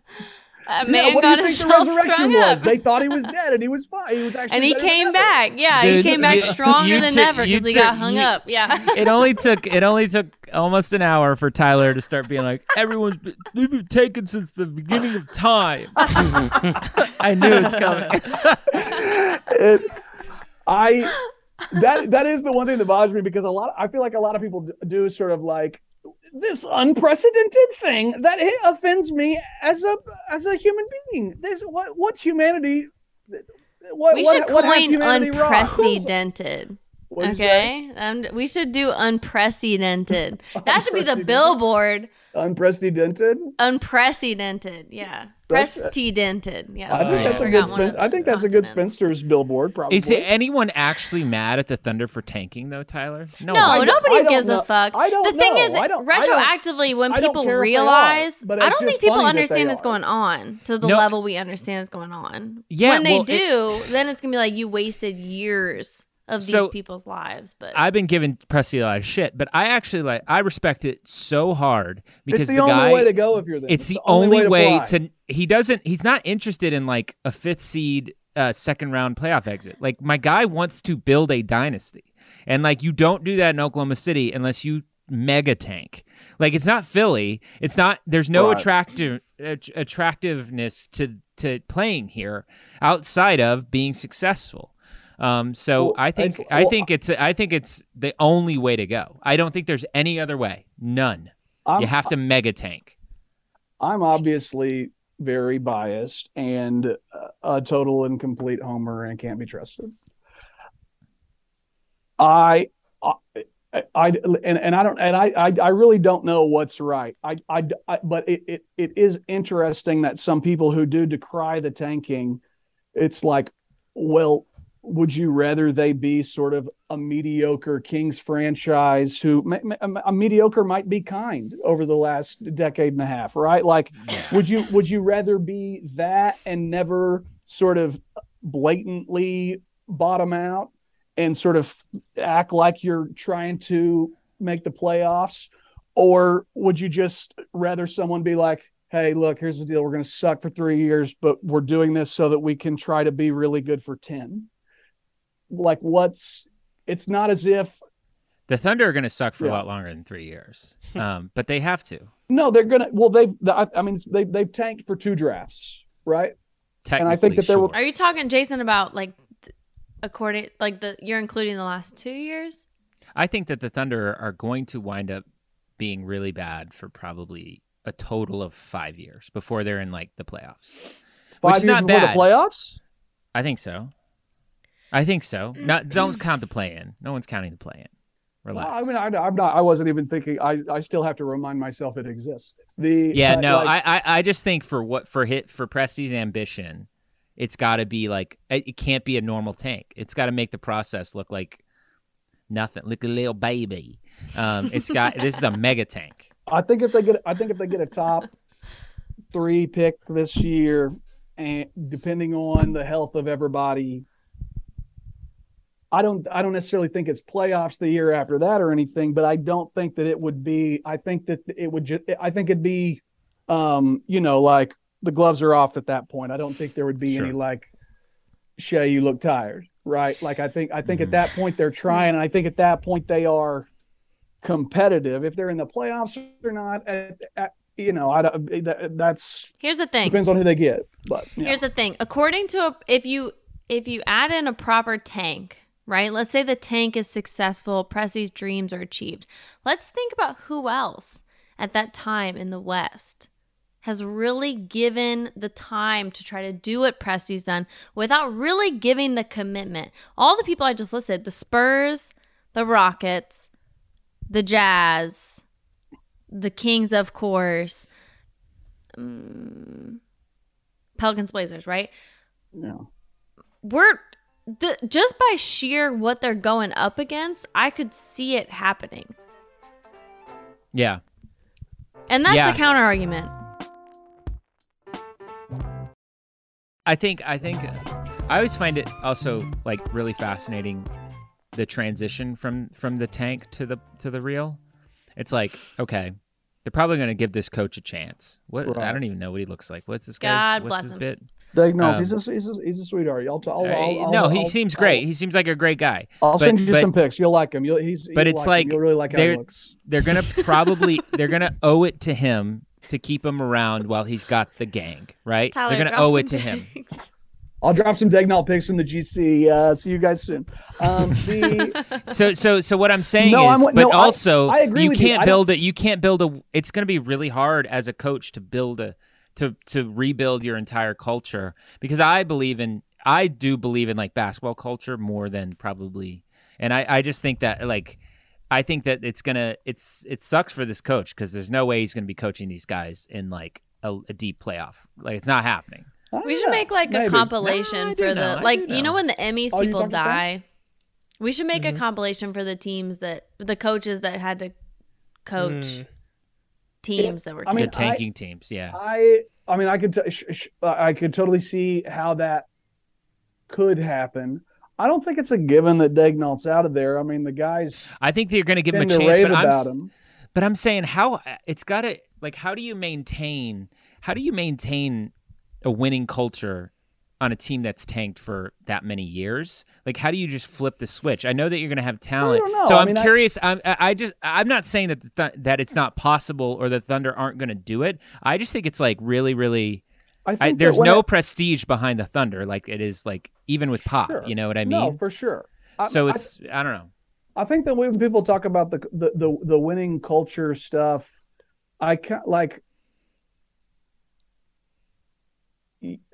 Yeah, man what do got you think the himself resurrection was? up. They thought he was dead, and he was fine. He was actually, and he came back. Yeah, Dude, he came back you- stronger you than took- ever you because he got hung you- up. Yeah. it only (laughs) took it only took almost an hour for Tyler to start being like, everyone's been, they've been taken since the beginning of time. I knew it's coming. It- I that that is the one thing that bothers me because a lot I feel like a lot of people do sort of like this unprecedented thing that it offends me as a as a human being. This what what's humanity? What we what, should what coin (laughs) unprecedented. Okay, um, we should do unprecedented. (laughs) That should be the billboard. Unprecedented. Unprecedented. Yeah, That's- precedented. Yeah, I think oh, yeah. that's a good. Spin, I think that's a good spinster's billboard. Probably. Is anyone actually mad at the Thunder for tanking though, Tyler? No, I nobody I gives know. a fuck. I don't the thing know. is, I don't- retroactively, when I don't people care are, realize, but I don't think people funny that they understand what's going on to the No. level we understand what's going on. Yeah, when they well, it- do, then it's gonna be like you wasted years of these So, people's lives. But I've been giving Presti a lot of shit, but I actually like I respect it so hard because It's the, the, only guy way to go if you're there. it's the, only, to way fly. to he doesn't he's not interested in like a fifth seed uh, second round playoff exit like my guy wants to build a dynasty and like you don't do that in oklahoma city unless you mega tank like it's not philly it's not there's no Right. attractive att- attractiveness to to playing here outside of being successful um so Well, i think it's- i think it's i think it's the only way to go i don't think there's any other way none I'm, you have to mega tank I'm obviously very biased and a total and complete homer and can't be trusted. I, I, I and, and I don't and I, I I really don't know what's right. I I, I but it, it it is interesting that some people who do decry the tanking, it's like, well, would you rather they be sort of a mediocre Kings franchise who a mediocre might be kind over the last decade and a half, right? Like, would you would you rather be that and never sort of blatantly bottom out and sort of act like you're trying to make the playoffs, or would you just rather someone be like, "Hey, look, here's the deal. We're going to suck for three years, but we're doing this so that we can try to be really good for ten. Like, what's? It's not as if The Thunder are going to suck for Yeah. a lot longer than three years, (laughs) um, but they have to. no, they're gonna. Well, they've. I I mean, they they've tanked for two drafts, right? Technically, I think that there will- sure. are you talking, Jason, about like according like the you're including the last two years? I think that the Thunder are going to wind up being really bad for probably a total of five years before they're in like the playoffs. Five is years not before bad. the playoffs. I think so. I think so. Not don't count the play in. No one's counting the play in. Relax. Well, I mean, I, I'm not. I wasn't even thinking. I, I still have to remind myself it exists. The yeah, uh, no, like- I, I I just think for what for hit for Presti's ambition, it's got to be like it it can't be a normal tank. It's got to make the process look like nothing, like a little baby. Um, it's got (laughs) this is a mega tank. I think if they get, I think if they get a top three pick this year, and depending on the health of everybody, I don't, I don't necessarily think it's playoffs the year after that or anything. But I don't think that it would be. I think that it would just. I think it'd be, um, you know, like the gloves are off at that point. I don't think there would be Sure. any like, Shay, you look tired, right? Like I think, I think Mhm. at that point they're trying, and I think at that point they are competitive. If they're in the playoffs or not, at, at, you know, I don't, that, that's Here's the thing. depends on who they get. But yeah. Here's the thing. According to a, if you if you add in a proper tank, right? Let's say the tank is successful, Presti's dreams are achieved. Let's think about who else at that time in the West has really given the time to try to do what Presti's done without really giving the commitment. All the people I just listed, the Spurs, the Rockets, the Jazz, the Kings, of course, mm, Pelicans, Blazers, right? No. we're the just by sheer what they're going up against, I could see it happening. Yeah, And that's Yeah. the counter argument. I think I think I always find it also like really fascinating the transition from from the tank to the to the real. It's like okay, they're probably going to give this coach a chance. What I don't even know what he looks like. What's this God guy's what's bless his him. bit? Dave Knowles, Um, he's, a, he's, a, he's a sweetheart. I'll, t- I'll, Uh, I'll, I'll, no, he I'll- seems I'll- great. he seems like a great guy. I'll but- send you but- some pics. You'll like him. You'll, he's, But it's like like you'll really like how he they're- looks. They're going (laughs) to probably they're going to owe it to him to keep him around while he's got the gang, right? Tyler, they're going to owe it some to him. (laughs) I'll drop some Daigneault pics in the GC. Uh, see you guys soon. Um, (laughs) the, So so so what I'm saying No, is, I'm- but no, also I agree you with you. can't I build it. You can't build a. It's going to be really hard as a coach to build a to to rebuild your entire culture because I believe in I do believe in like basketball culture more than probably, and I I just think that like. I think that it's gonna it's it sucks for this coach because there's no way he's gonna be coaching these guys in like a, a deep playoff. Like it's not happening. We should know. make like a compilation No, for know, the I like do you know know. when the Emmys Oh, people talking to Sam? die. We should make Mhm. a compilation for the teams that the coaches that had to coach Mm. Teams that were I mean, the tanking teams, yeah. I I mean I could t- sh- sh- I could totally see how that could happen. I don't think it's a given that Daigneault's out of there. I mean the guys I think they're going to give him a chance, rave but I'm, about him. But I'm saying how it's got to like how do you maintain how do you maintain a winning culture on a team that's tanked for that many years? Like how do you just flip the switch? I know that you're going to have talent. So I I'm mean, curious I'm I I just I'm not saying that the th- that it's not possible or the Thunder aren't going to do it. I just think it's like really really I think I, there's no it- prestige behind the Thunder like it is like even with Pop, Sure. you know what I mean? no for sure. I- so it's I don't know. I think that when people talk about the the the, the winning culture stuff, I can like.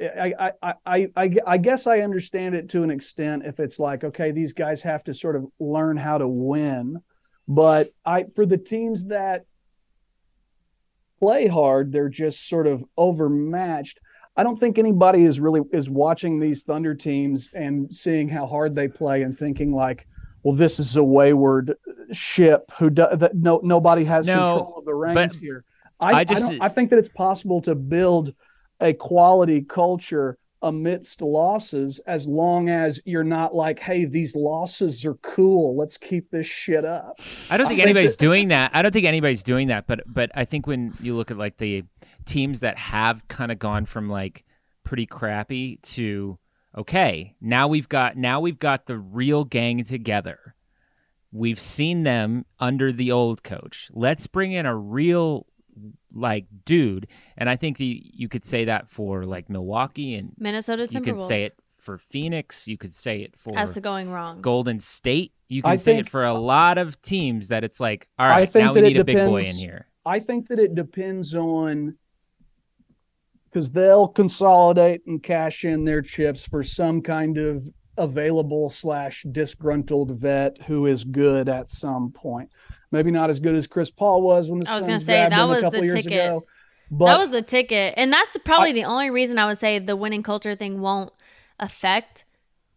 I, I, I, I, I I guess I understand it to an extent if it's like, okay, these guys have to sort of learn how to win. But I for the teams that play hard, they're just sort of overmatched. I don't think anybody is really is watching these Thunder teams and seeing how hard they play and thinking like, well, this is a wayward ship who do, that no nobody has No, control of the reins here. I I, I, just- don't, I think that it's possible to build a quality culture amidst losses as long as you're not like, hey, these losses are cool. Let's keep this shit up. I don't think anybody's doing that. I don't think anybody's doing that. But but I think when you look at like the teams that have kind of gone from like pretty crappy to okay, now we've got now we've got the real gang together. We've seen them under the old coach. Let's bring in a real like dude, and I think the you could say that for like Milwaukee, and Minnesota Timberwolves. you could say it for Phoenix. You could say it for as to going wrong. Golden State. You can I say think- it for a lot of teams that it's like, all I think now we that it need a big boy in depends- here. I think that it depends on because they'll consolidate and cash in their chips for some kind of available slash disgruntled vet who is good at some point. Maybe not as good as Chris Paul was when the I was Suns gonna say, that was a couple the years ticket. ago. But that was the ticket, and that's probably the only reason I would say the winning culture thing won't affect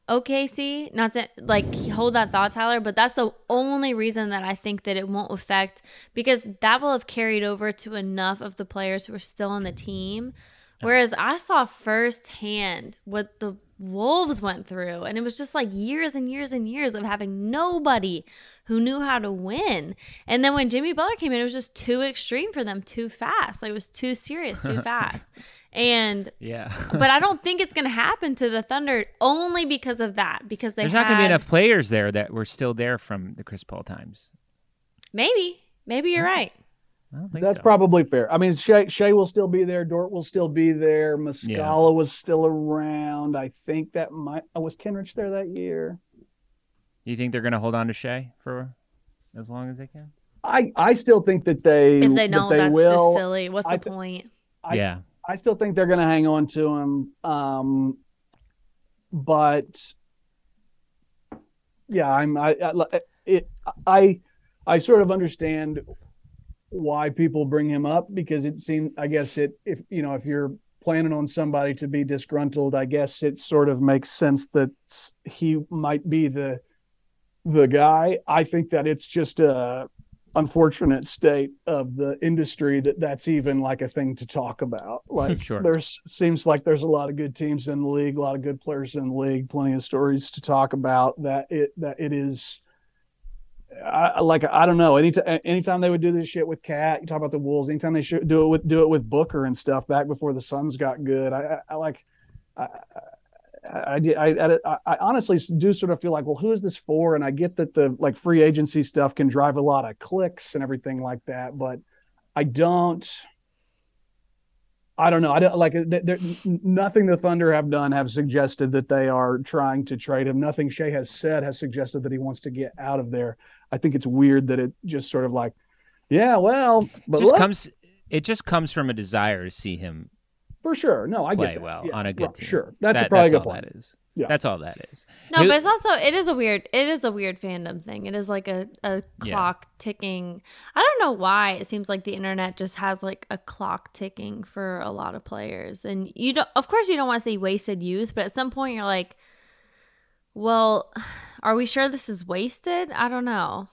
OKC. Not to like hold that thought, Tyler, but that's the only reason that I think that it won't affect because that will have carried over to enough of the players who are still on the team. Whereas I saw firsthand what the Wolves went through, and it was just like years and years and years of having nobody who knew how to win. And then when Jimmy Butler came in, it was just too extreme for them, too fast. Like it was too serious, too (laughs) fast. And Yeah. (laughs) but I don't think it's going to happen to the Thunder only because of that. Because they There's not going to be enough players there that were still there from the Chris Paul times. Maybe, maybe you're right. I don't think That's so. probably fair. I mean, Shai, Shai will still be there. Dort will still be there. Muscala was still around. I think that might. Oh, was Kenrich there that year? You think they're going to hold on to Shai for as long as they can? I I still think that they If they that don't, they that's will. just silly. What's the I- point? I- yeah. I still think they're going to hang on to him. Um, but yeah, I'm I, I it I I sort of understand why people bring him up because it seemed I guess it if you know if you're planning on somebody to be disgruntled, I guess it sort of makes sense that he might be the the guy. I think that it's just a unfortunate state of the industry that that's even like a thing to talk about. (laughs) Like Sure. there's seems like there's a lot of good teams in the league, a lot of good players in the league, plenty of stories to talk about that it that it is I, like I don't know. Anytime, anytime they would do this shit with KAT, you talk about the Wolves. Anytime they should do it with do it with Booker and stuff back before the Suns got good. I, I, I like. I, I, I, I, I honestly do sort of feel like, well, who is this for? And I get that the like free agency stuff can drive a lot of clicks and everything like that, but I don't. I don't know. I don't like there, nothing the Thunder have done have suggested that they are trying to trade him. Nothing Shai has said has suggested that he wants to get out of there. I think it's weird that it just sort of like, yeah, well, but just look, comes it just comes from a desire to see him for sure. No, I play get that. well Yeah, on a good right, team. Sure, that's That- a probably a good all point. that is. Yeah. That's all that is. No, Who- but it's also it is a weird it is a weird fandom thing. It is like a, a Yeah. clock ticking. I don't know why it seems like the internet just has like a clock ticking for a lot of players. And you don't of course you don't want to say wasted youth, but at some point you're like, well, (sighs) are we sure this is wasted? I don't know.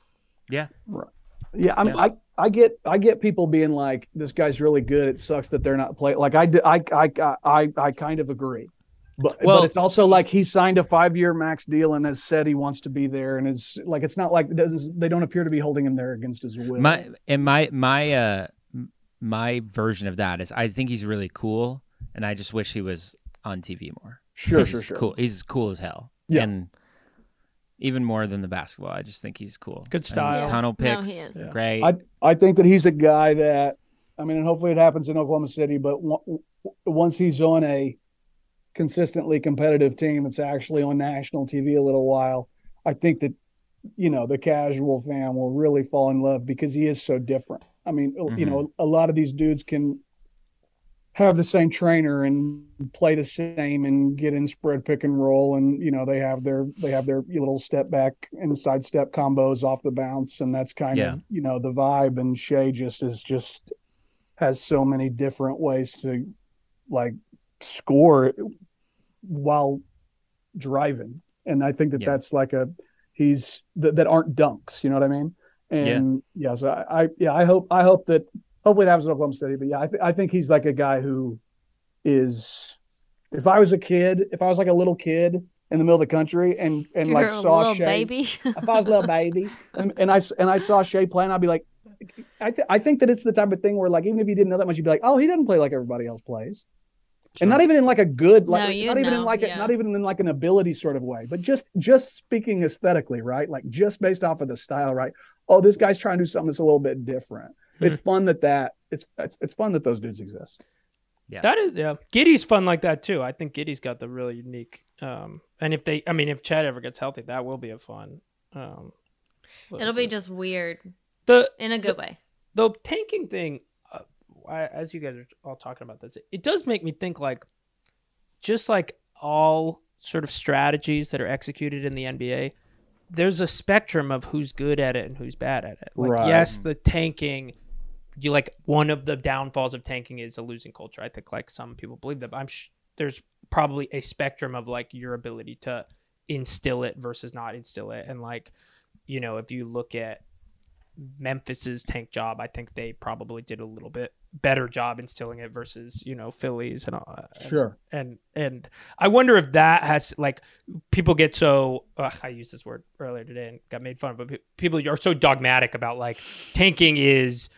yeah. Yeah, I mean, Yeah. I, I get I get people being like, this guy's really good. It sucks that they're not playing. Like I, I I I I kind of agree, but Well- but it's also like he signed a five year max deal and has said he wants to be there, and is like it's not like it doesn't they don't appear to be holding him there against his will. My and my my uh my version of that is I think he's really cool and I just wish he was on TV more. sure, 'Cause sure, he's sure. Cool. He's cool as hell. Yeah. And even more than the basketball, I just think he's cool. Good And his style. tunnel No, picks, he is. Yeah. great. I I think that he's a guy that I mean, and hopefully it happens in Oklahoma City, but on- once he's on a consistently competitive team that's actually on national TV a little while, I think that you know the casual fan will really fall in love because he is so different. I mean, you Mhm. know, a lot of these dudes can have the same trainer and play the same and get in spread pick and roll and you know they have their they have their little step back and side step combos off the bounce. And that's kind Yeah. of you know the vibe. And Shai just is just has so many different ways to like score while driving. And I think that Yeah. that's like a he's that, that aren't dunks. You know what I mean? And yeah, so I, I yeah I hope I hope that hopefully it happens in Oklahoma City but yeah I, th- I think he's like a guy who is if I was a kid if I was like a little kid in the middle of the country and and You're like a saw little Shai baby. (laughs) if I was a little baby and, and I s- and I saw Shai playing, I'd be like, I th- I think that it's the type of thing where like even if you didn't know that much, you'd be like, oh, he doesn't play like everybody else plays, and not even in like a good like No, not you'd even in know, like a, not even in like an ability sort of way, but just just speaking aesthetically, right? Like just based off of the style, right? Oh, this guy's trying to do something that's a little bit different. It's fun that that it's it's it's fun that those dudes exist. Yeah. That is yeah. Giddey's fun like that too. I think Giddey's got the really unique. Um, and if they, I mean, if Chet ever gets healthy, that will be a fun. Um, It'll be just weird the in a good way. the tanking thing. Uh, I, as you guys are all talking about this, it does make me think like, just like all sort of strategies that are executed in the NBA, there's a spectrum of who's good at it and who's bad at it. Like, Right. yes, the tanking you like one of the downfalls of tanking is a losing culture. I think like some people believe that. But I'm sh- there's probably a spectrum of like your ability to instill it versus not instill it, and like you know if you look at Memphis's tank job, I think they probably did a little bit better job instilling it versus you know Phillies and all. and- Sure. and and I wonder if that has like people get so ugh, I used this word earlier today and got made fun of, but people are so dogmatic about like tanking is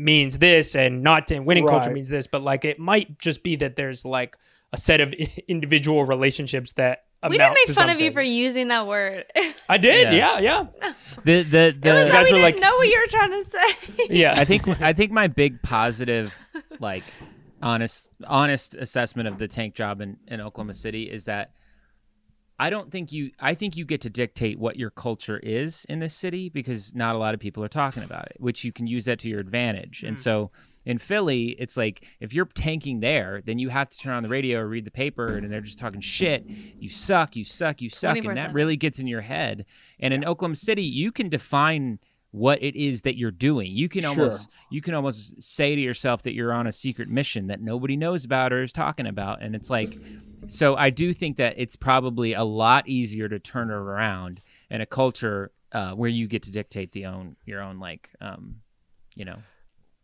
means this and not tan- winning culture means this, but like it might just be that there's like a set of individual relationships that we amount didn't to make fun of you for using that word. I did, Yeah. yeah, yeah, (laughs) The the was the that guys we were didn't like- know what you were trying to say. yeah. I think I think my big positive, (laughs) like honest honest assessment of the tank job in, in Oklahoma City is that I don't think you I think you get to dictate what your culture is in this city because not a lot of people are talking about it, which you can use that to your advantage. And so in Philly, it's like if you're tanking there, then you have to turn on the radio or read the paper and they're just talking shit. You suck, you suck, you suck. And that really gets in your head. And in Oklahoma City, you can define what it is that you're doing. You can Sure. almost you can almost say to yourself that you're on a secret mission that nobody knows about or is talking about. And it's like so I do think that it's probably a lot easier to turn around in a culture uh, where you get to dictate the own your own like um, you know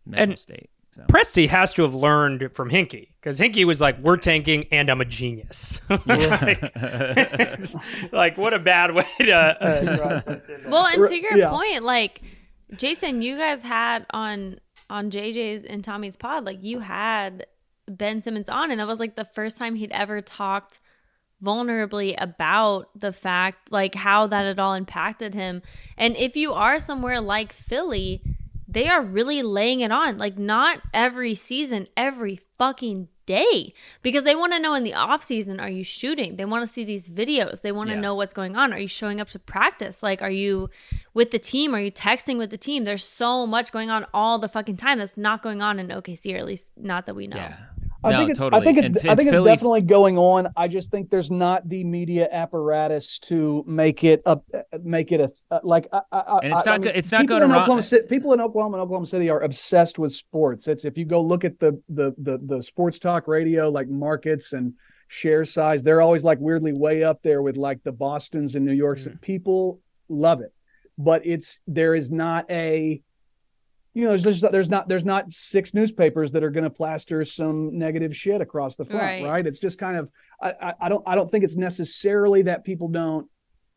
mental And- state. So. Presti has to have learned from Hinkie because Hinkie was like, "We're tanking, and I'm a genius." (laughs) like, (laughs) like, what a bad way to. Uh. (laughs) Well, and to your yeah. point, like Jason, you guys had on on JJ's and Tommy's pod, like you had Ben Simmons on, and that was like the first time he'd ever talked vulnerably about the fact like how that had all impacted him. And if you are somewhere like Philly, they are really laying it on. Like not every season, every fucking day. Because they want to know in the off season, are you shooting? They want to see these videos. They want to Yeah. know what's going on. Are you showing up to practice? Like are you with the team? Are you texting with the team? There's so much going on all the fucking time that's not going on in OKC, or at least not that we know. Yeah. I No, think it's. totally. I think it's. And I in think Philly- it's definitely going on. I just think there's not the media apparatus to make it a make it a like. I, I, And it's I- not I mean, it's not people going in Oklahoma City. People in Oklahoma and Oklahoma City are obsessed with sports. It's if you go look at the the the the sports talk radio like markets and share size, they're always like weirdly way up there with like the Boston's and New York's. Mm. People love it, but it's there is not a you know, there's just, there's not there's not six newspapers that are going to plaster some negative shit across the front, Right. right? It's just kind of I, I I don't I don't think it's necessarily that people don't.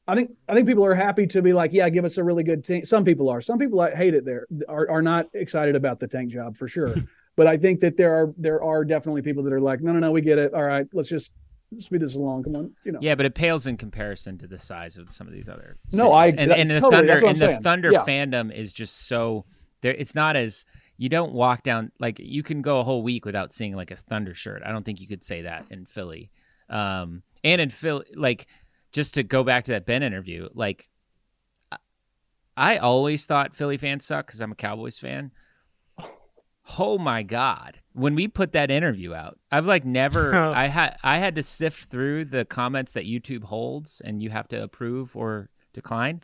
I think I think people are happy to be like, yeah, give us a really good team. Some people are. Some people hate it. There are are not excited about the tank job for sure. (laughs) but I think that there are there are definitely people that are like, no, no, no, we get it. All right, let's just speed this along. Come on, you know. Yeah, but it pales in comparison to the size of some of these other. No, I- cities. and, that- and the totally, thunder that's what and the thunder Yeah. fandom is just so there. It's not as you don't walk down like you can go a whole week without seeing like a thunder shirt. I don't think you could say that in Philly. Um, and in Philly, like just to go back to that Ben interview, like I- I always thought Philly fans suck because I'm a Cowboys fan. Oh my god. When we put that interview out, I've like never (laughs) I had I had to sift through the comments that YouTube holds and you have to approve or decline.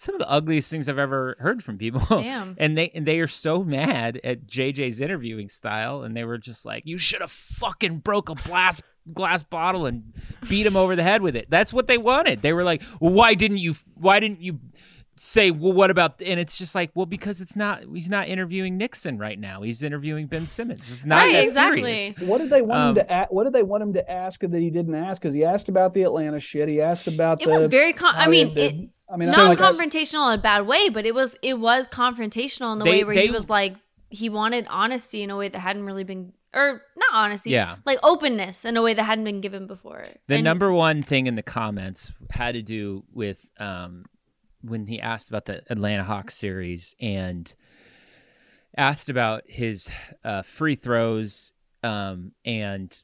Some of the ugliest things I've ever heard from people. (laughs) Damn. and they and they are so mad at JJ's interviewing style and they were just like, You should have fucking broke a glass glass bottle and beat him over the head with it. That's what they wanted. They were like, Well, why didn't you why didn't you say, well, what about? And it's just like, well, because it's not. He's not interviewing Nixon right now. He's interviewing Ben Simmons. It's not Right, that exactly. serious. What did they want Um, him to? A- what did they want him to ask that he didn't ask? Because he asked about the Atlanta shit. He asked about. It the, was very. Con- I mean, it, I mean, I not like I- confrontational in a bad way, but it was it was confrontational in the They- way where he was like he wanted honesty in a way that hadn't really been or not honesty, Yeah. like openness in a way that hadn't been given before. The And- number one thing in the comments had to do with um, when he asked about the Atlanta Hawks series and asked about his uh, free throws um, and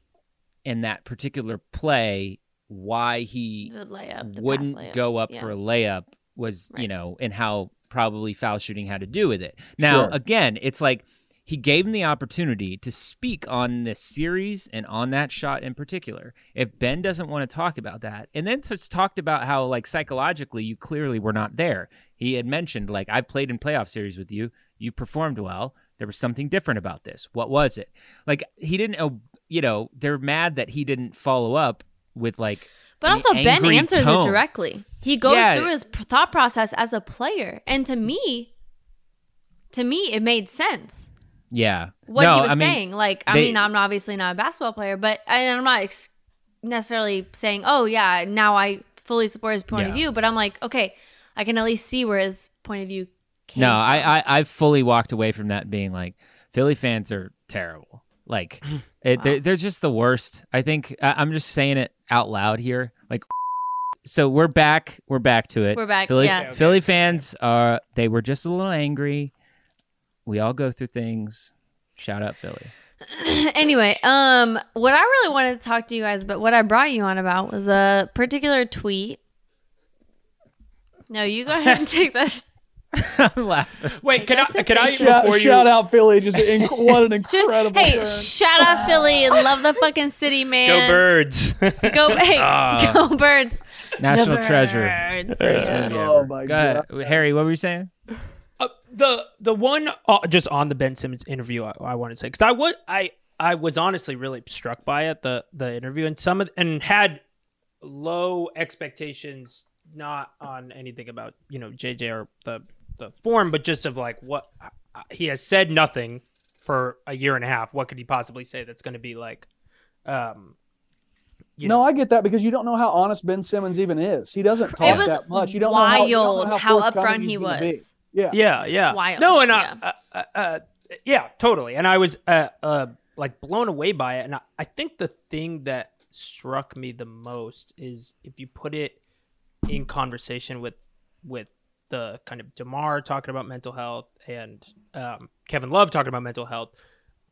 in that particular play why he the layup, the wouldn't layup. go up Yeah. for a layup was you know and how probably foul shooting had to do with it now Sure. again it's like he gave him the opportunity to speak on this series and on that shot in particular if ben doesn't want to talk about that and then just talked about how like psychologically you clearly were not there he had mentioned like i've played in playoff series with you you performed well there was something different about this. What was it? Like he didn't, oh, you know, they're mad that he didn't follow up with like. But also, Ben answers tone. it directly. He goes Yeah. through his thought process as a player, and to me, to me, it made sense Yeah, what no, he was I mean, saying. Like, I they- mean, I'm obviously not a basketball player, but and I'm not ex- necessarily saying, "Oh, yeah, now I fully support his point of view." But I'm like, okay, I can at least see where his point of view came. No, from. I, I I've fully walked away from that being like Philly fans are terrible. Like (clears throat) it, they're, they're just the worst. I think I, I'm just saying it out loud here. Like, so we're back. We're back to it. We're back, Philly, yeah. Okay, okay. Philly fans are they were just a little angry. We all go through things. Shout out Philly. (clears throat) anyway, um, what I really wanted to talk to you guys, but what I brought you on about was a particular tweet. No, you go (laughs) ahead and take that. I'm laughing. Wait, can I? That's Can I. Shout, before you? shout out Philly! Just inc- what an (laughs) (laughs) Just- incredible. hey, turn. shout out Philly and love the fucking city, man. Go birds! Go, hey, Ah. go birds. National The treasure. birds. Greatest movie Oh my Go ahead, Harry. What were you saying? The the one uh, just on the Ben Simmons interview, I, I want to say because I was I I was honestly really struck by it the the interview and some of and had low expectations not on anything about you know JJ or the the form, but just of like what uh, he has said nothing for a year and a half. What could he possibly say that's going to be like? Um, you no, know, I get that because you don't know how honest Ben Simmons even is. He doesn't talk It was that much. You don't know how, wild you don't know how, forthcoming upfront he was. Yeah. Yeah, yeah. Wild, No, and yeah. I, uh, uh, uh, yeah, totally. And I was uh, uh, like blown away by it. And I, I think the thing that struck me the most is if you put it in conversation with with the kind of DeMar talking about mental health and um, Kevin Love talking about mental health.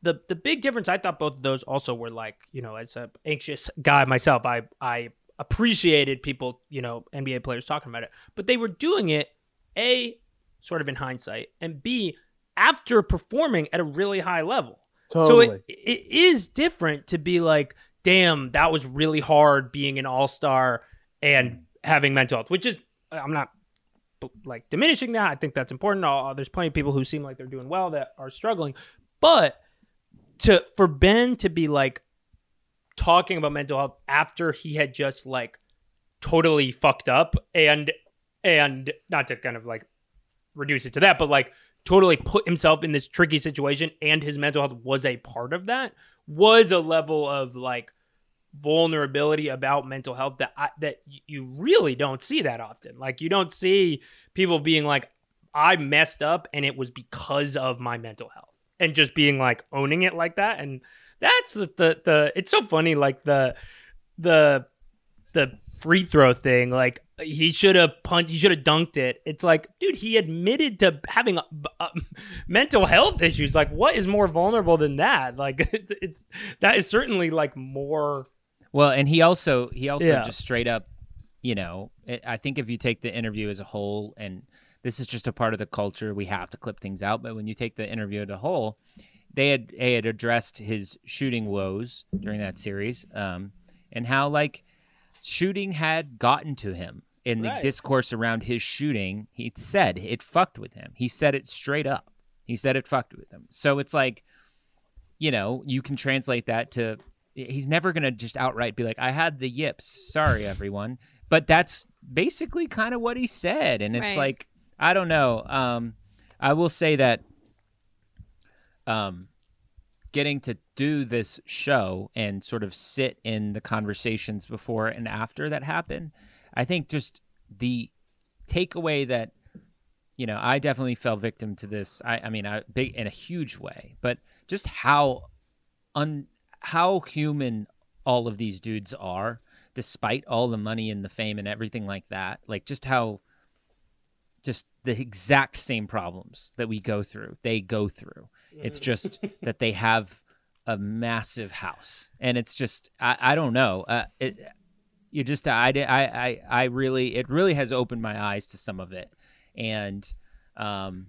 The the big difference, I thought both of those also were like, you know, as a anxious guy myself, I I appreciated people, you know, NBA players talking about it, but they were doing it a sort of in hindsight, and b after performing at a really high level. So it, it is different to be like, damn, that was really hard being an all star and having mental health, which is, I'm not like diminishing that. I think that's important. There's plenty of people who seem like they're doing well that are struggling, but to for Ben to be like talking about mental health after he had just like totally fucked up and and not to kind of like reduce it to that, but like totally put himself in this tricky situation and his mental health was a part of that was a level of like vulnerability about mental health that I, that you really don't see that often. Like you don't see people being like I messed up and it was because of my mental health and just being like owning it like that and that's the the, the it's so funny like the the the free throw thing like he should have punched he should have dunked it it's like dude he admitted to having uh, uh, (laughs) mental health issues like what is more vulnerable than that like (laughs) it's, it's that is certainly like more Well, and he also he also Yeah. just straight up, you know, it, I think if you take the interview as a whole, and this is just a part of the culture, we have to clip things out. But when you take the interview as a whole, they had they had addressed his shooting woes during that series, um, and how like shooting had gotten to him in the Right. discourse around his shooting. He said it fucked with him. He said it straight up. He said it fucked with him. So it's like, you know, you can translate that to he's never going to just outright be like I had the yips. Sorry (laughs) everyone. But that's basically kind of what he said and it's Right. like I don't know. Um I will say that um getting to do this show and sort of sit in the conversations before and after that happened, I think just the takeaway that you know, I definitely fell victim to this. I, I mean, I big in a huge way, but just how un how human all of these dudes are, despite all the money and the fame and everything like that. Like just how just the exact same problems that we go through, they go through. It's just that they have a massive house, and it's just I, I don't know. Uh, it you just I, I I really it really has opened my eyes to some of it, and um,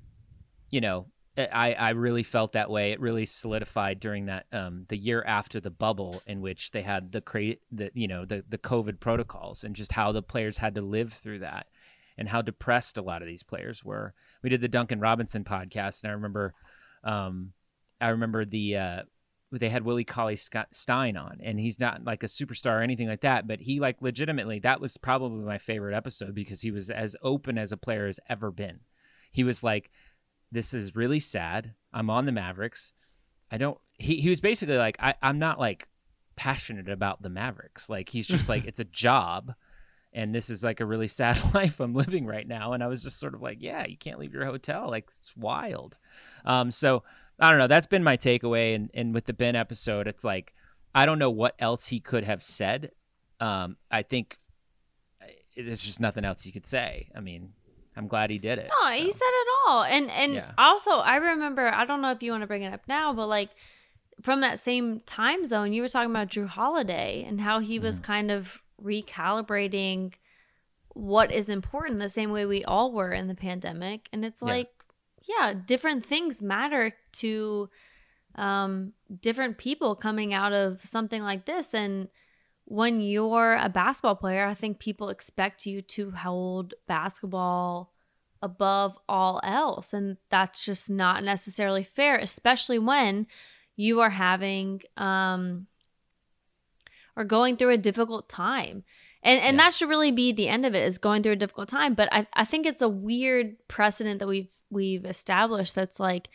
you know I I really felt that way. It really solidified during that um the year after the bubble in which they had the cra- the you know the the COVID protocols and just how the players had to live through that and how depressed a lot of these players were. We did the Duncan Robinson podcast, and I remember Um, I remember the uh, they had Willie Cauley Stein on, and he's not like a superstar or anything like that, but he like legitimately that was probably my favorite episode because he was as open as a player has ever been. He was like, "This is really sad. I'm on the Mavericks. I don't." He he was basically like, I, "I'm not like passionate about the Mavericks. Like he's just like (laughs) it's a job." And this is like a really (laughs) sad (laughs) life I'm living right now. And I was just sort of like, yeah, you can't leave your hotel. Like it's wild. Um, so I don't know. That's been my takeaway. And, and with the Ben episode, it's like, I don't know what else he could have said. Um, I think there's just nothing else he could say. I mean, I'm glad he did it. No, so. he said it all. And, and yeah. also I remember, I don't know if you want to bring it up now, but like from that same time zone, you were talking about Jrue Holiday and how he was mm. kind of recalibrating what is important the same way we all were in the pandemic. And it's like, yeah, different things matter to um, different people coming out of something like this. And when you're a basketball player, I think people expect you to hold basketball above all else. And that's just not necessarily fair, especially when you are having um, or going through a difficult time. And and yeah. that should really be the end of it is going through a difficult time. But I, I think it's a weird precedent that we've we've established that's like,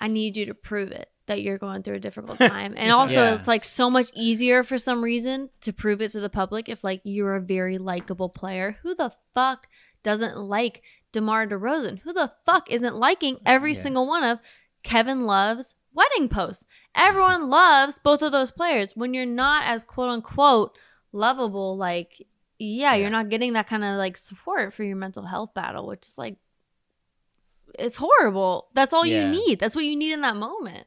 I need you to prove it that you're going through a difficult (laughs) time. And also yeah. it's like so much easier for some reason to prove it to the public if like you're a very likable player. Who the fuck doesn't like DeMar DeRozan? Who the fuck isn't liking every yeah. single one of Kevin Love's wedding posts? Everyone loves both of those players. When you're not as quote unquote lovable, like yeah, yeah. you're not getting that kind of like support for your mental health battle, which is like it's horrible. That's all yeah. you need. That's what you need in that moment.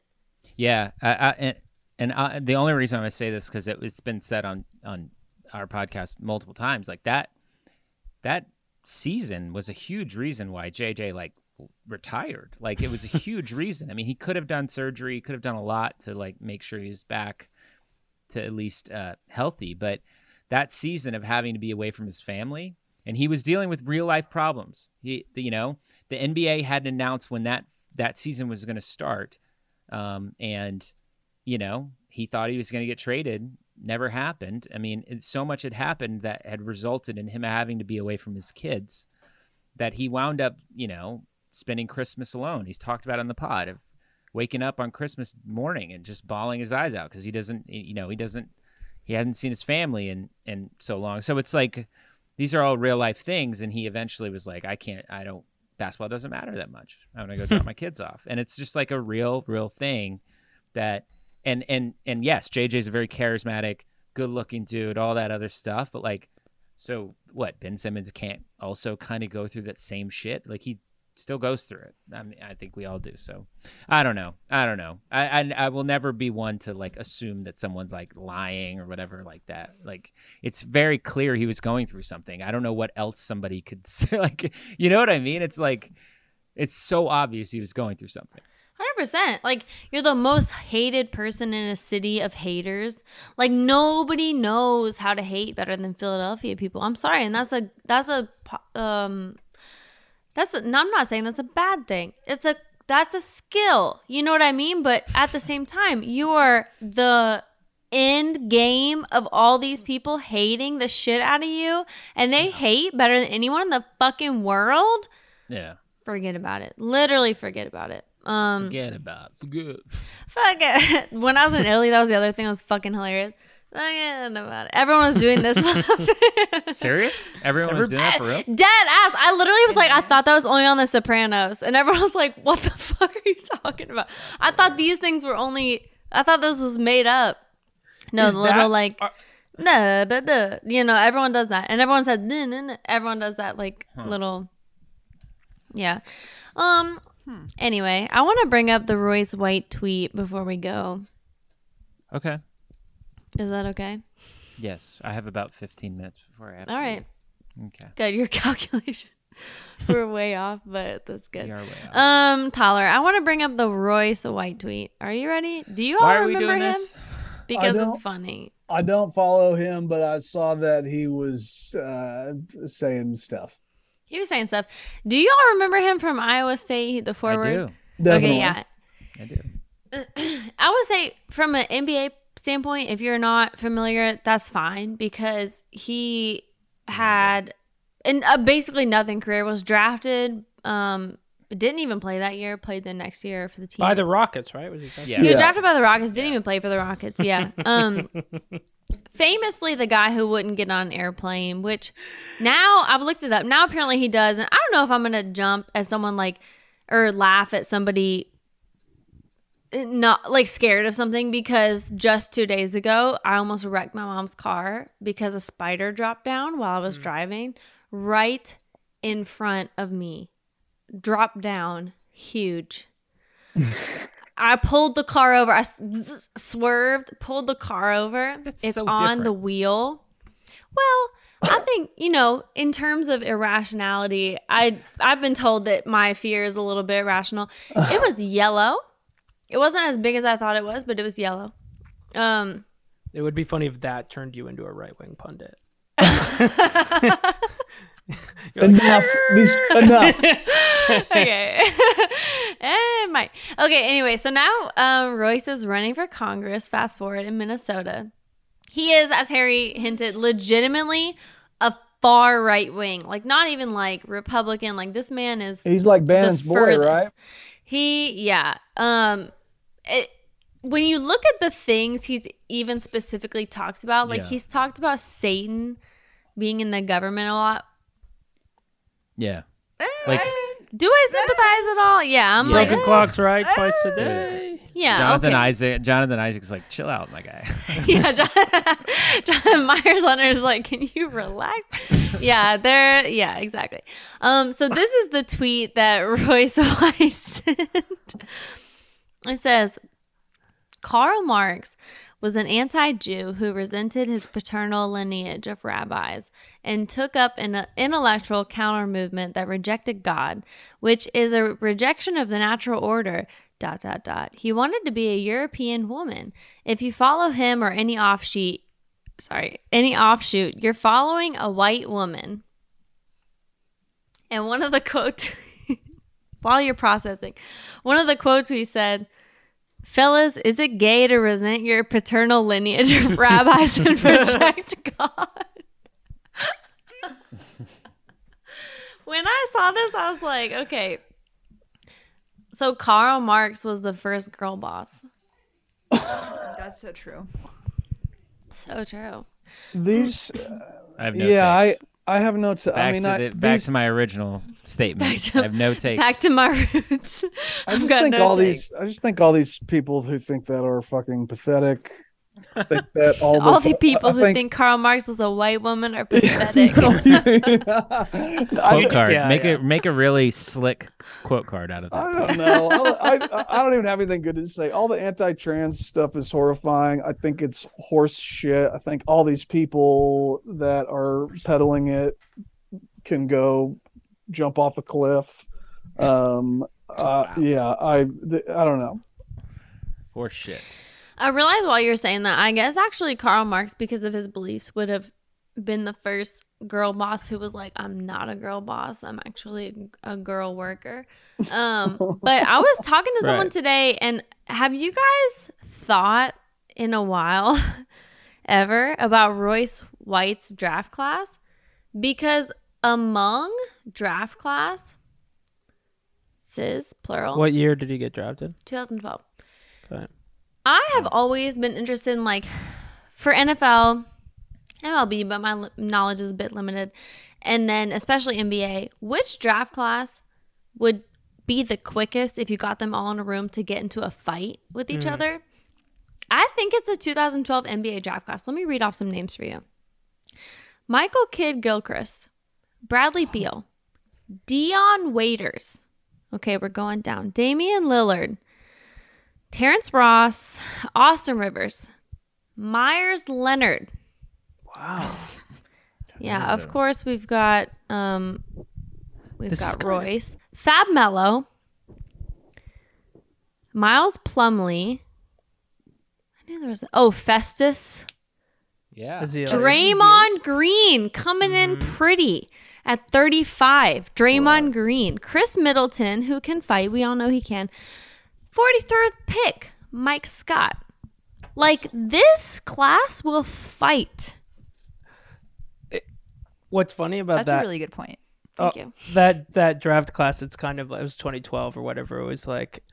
Yeah, I, I, and and I, the only reason I'm gonna say this because it, it's been said on on our podcast multiple times, like that that season was a huge reason why JJ like retired. Like it was a (laughs) huge reason. I mean, he could have done surgery, could have done a lot to like make sure he was back to at least uh, healthy, but that season of having to be away from his family and he was dealing with real life problems. He, you know, the NBA hadn't announced when that that season was going to start, um, and you know, he thought he was going to get traded. Never happened. I mean, it, so much had happened that had resulted in him having to be away from his kids that he wound up, you know, spending Christmas alone. He's talked about on the pod of waking up on Christmas morning and just bawling his eyes out because he doesn't, you know, he doesn't, he hadn't seen his family in in so long. So it's like these are all real life things. And he eventually was like, I can't, I don't, basketball doesn't matter that much. I'm gonna go drop my kids off, and it's just like a real, real thing that, and and and yes, JJ's a very charismatic, good looking dude, all that other stuff, but like, so what? Ben Simmons can't also kind of go through that same shit. Like he still goes through it. I mean, I think we all do. So I don't know. I don't know. I, I, I will never be one to like assume that someone's like lying or whatever like that. Like it's very clear he was going through something. I don't know what else somebody could (laughs) say. Like you know what I mean? It's like it's so obvious he was going through something. Hundred percent. Like you're the most hated person in a city of haters. Like nobody knows how to hate better than Philadelphia people. I'm sorry, and that's a that's a um that's a, no, I'm not saying that's a bad thing. It's a that's a skill. You know what I mean? But at the same time, you are the end game of all these people hating the shit out of you and they hate better than anyone in the fucking world. Yeah. Forget about it. Literally forget about it. Um Forget about it. Forget. Fuck it. (laughs) When I was in Italy, that was the other thing that was fucking hilarious. Forget about it. Everyone was doing this. (laughs) Serious? Everyone was doing that for real? Dead ass. I literally was like, I thought that was only on The Sopranos, and everyone was like, "What the (laughs) fuck are you talking about?" I thought these things were only. I thought this was made up. No, Is the little that, like. Are, no, no, no. You know, everyone does that, and everyone said, no, no, no. Everyone does that, like huh. little. Yeah. Um. Hmm. Anyway, I want to bring up the Royce White tweet before we go. Okay. Is that okay? Yes, I have about 15 minutes before I have All right. Okay. Good. Your (laughs) calculation. We're way off, but that's good. We are way off. Um, Tyler, I want to bring up the Royce White tweet. Are you ready? Do you Why all remember him? This? (laughs) Because it's funny. I don't follow him, but I saw that he was uh, saying stuff. He was saying stuff. Do you all remember him from Iowa State, the forward? I do. Definitely. Okay, yeah. I do. I would say from an NBA standpoint, if you're not familiar, that's fine because he had and uh, basically nothing career was drafted. Um, didn't even play that year. Played the next year for the team. By the Rockets, right? Was he drafted? Yeah. He was Yeah. drafted by the Rockets. Didn't even play for the Rockets. Yeah. Um, (laughs) famously, the guy who wouldn't get on an airplane. Which now I've looked it up. Now apparently he does, and I don't know if I'm gonna jump at someone like or laugh at somebody not like scared of something because just two days ago I almost wrecked my mom's car because a spider dropped down while I was mm. driving right in front of me. Dropped down, huge. (laughs) I pulled the car over. I s- swerved, pulled the car over. That's it's so on different. the wheel. Well, I think you know, in terms of irrationality, I I've been told that my fear is a little bit irrational. It (laughs) was yellow. It wasn't as big as I thought it was, but it was yellow. Um, It would be funny if that turned you into a right wing pundit. (laughs) enough. These enough. (laughs) okay. (laughs) it might. Okay, anyway, so now um, Royce is running for Congress. Fast forward in Minnesota. He is, as Harry hinted, legitimately a far right wing. Like, not even like Republican. Like, this man is He's like the Bannon's boy, furthest. right? He, yeah. Um, it, when you look at the things he's even specifically talks about, like Yeah. he's talked about Satan being in the government a lot. Yeah. Like Do I sympathize at all? Yeah, I'm like, Broken eh. clocks right twice a day. Yeah, Jonathan okay. Isaac. Jonathan Isaac's like, chill out, my guy. (laughs) yeah, John, (laughs) John Meyers Leonard is like, can you relax? yeah, they're yeah, exactly. Um, so this is the tweet that (laughs) Royce White sent. It says, Karl Marx was an anti-Jew who resented his paternal lineage of rabbis and took up an uh, intellectual counter movement that rejected God, which is a rejection of the natural order. Dot dot dot. He wanted to be a European woman. If you follow him or any offshoot, sorry, any offshoot, you're following a white woman. And one of the quotes, (laughs) while you're processing, one of the quotes we said, Fellas, is it gay to resent your paternal lineage of rabbis and (laughs) reject God? when I saw this, I was like, okay. So Karl Marx was the first girl boss. (laughs) That's so true. So true. These, I have no yeah, takes. I I have no. T- Back I mean, to I, the, back these- to my original statement. To- I have no (laughs) takes. Back to my roots. I I've just got think no all takes. these. I just think all these people who think that are fucking pathetic. Think that all the, All the people I who think, Karl Marx was a white woman are (laughs) pathetic. (laughs) Quote card. Yeah, make yeah. a make a really slick quote card out of that. I don't know. I, (laughs) I, I don't even have anything good to say. All the anti-trans stuff is horrifying. I think it's horse shit. I think all these people that are peddling it can go jump off a cliff. Um, uh, yeah, I, th- I don't know. Horse shit. I realize while you're saying that, I guess actually Karl Marx, because of his beliefs, would have been the first girl boss who was like, I'm not a girl boss. I'm actually a girl worker. Um, (laughs) but I was talking to someone Right. today, and have you guys thought in a while (laughs) ever about Royce White's draft class? Because among draft class, cis, plural, What year did he get drafted? 2012. Okay. I have always been interested in like for NFL, MLB, but my knowledge is a bit limited. And then especially NBA, which draft class would be the quickest if you got them all in a room to get into a fight with each mm. other? I think it's the 2012 NBA draft class. Let me read off some names for you. Michael Kidd Gilchrist, Bradley Beal, Dion Waiters. Okay, we're going down. Damian Lillard, Terrence Ross, Austin Rivers, Meyers Leonard. Wow. (laughs) Yeah, of course we've got um we've This got kinda- Royce, Fab Melo, Miles Plumlee. I knew there was a- oh Festus, Yeah. Is he a- Draymond Green coming in pretty at 35. Draymond Green, Khris Middleton, who can fight, we all know he can. 43rd pick, Mike Scott. Like this class will fight. What's funny about That's that? That's a really good point. Thank Oh, you. that that draft class it's kind of it was 2012 or whatever it was like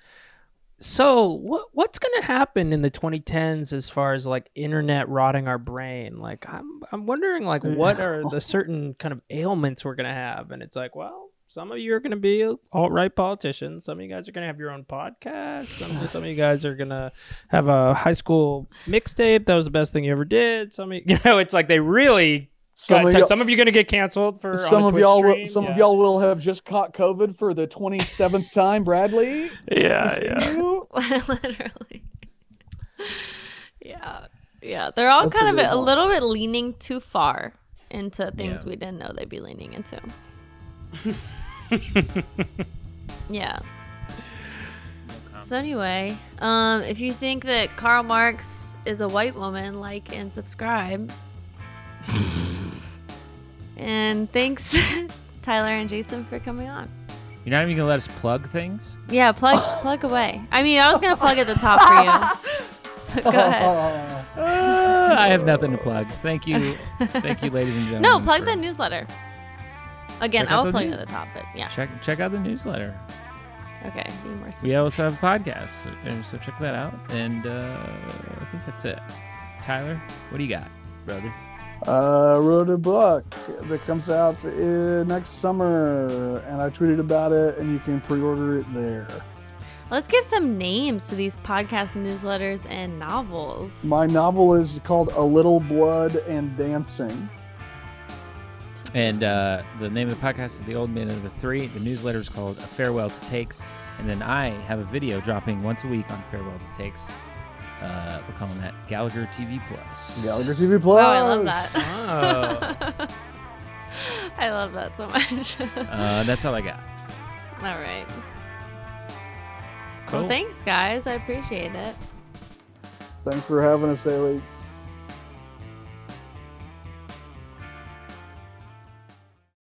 so what what's going to happen in the 2010s as far as like internet rotting our brain like i'm i'm wondering like what (laughs) are the certain kind of ailments we're going to have and it's like well some of you are going to be alt-right politicians some of you guys are going to have your own podcast some, some of you guys are going to have a high school mixtape that was the best thing you ever did some of you, (laughs) you know it's like they really Some got of to- y'all- some of you are going to get canceled for some of y'all, will, some Yeah. of y'all will have just caught COVID for the 27th (laughs) time. Bradley, yeah yeah (laughs) Literally. Yeah. Yeah. They're all That's kind of a, they little bit leaning too far into things Yeah. we didn't know they'd be leaning into. (laughs) yeah. So anyway, um, if you think that Karl Marx is a white woman, like and subscribe. (laughs) and thanks, (laughs) Tyler and Jason, for coming on. You're not even gonna let us plug things. Yeah, plug plug away. I mean, I was gonna plug at the top for you. Go ahead. Uh, I have nothing to plug. Thank you, thank you, ladies and gentlemen. No, plug for- the newsletter. Again, Check I'll the plug news- at the top, but yeah. Check check out the newsletter. Okay, be more specific. We also have a podcast, so, and so check that out. And uh, I think that's it. Tyler, what do you got, brother? Uh, wrote a book that comes out uh, next summer, and I tweeted about it, and you can pre-order it there. Let's give some names to these podcast newsletters and novels. My novel is called A Little Blood and Dancing. And uh, the name of the podcast is The Old Man of the Three. The newsletter is called A Farewell to Takes. And then I have a video dropping once a week on Farewell to Takes. Uh, we're calling that Gallagher TV Plus. Gallagher TV Plus. wow, I love that. Oh. (laughs) I love that so much. (laughs) Uh, that's all I got. All right. Cool. Well, thanks, guys. I appreciate it. Thanks for having us, Haley.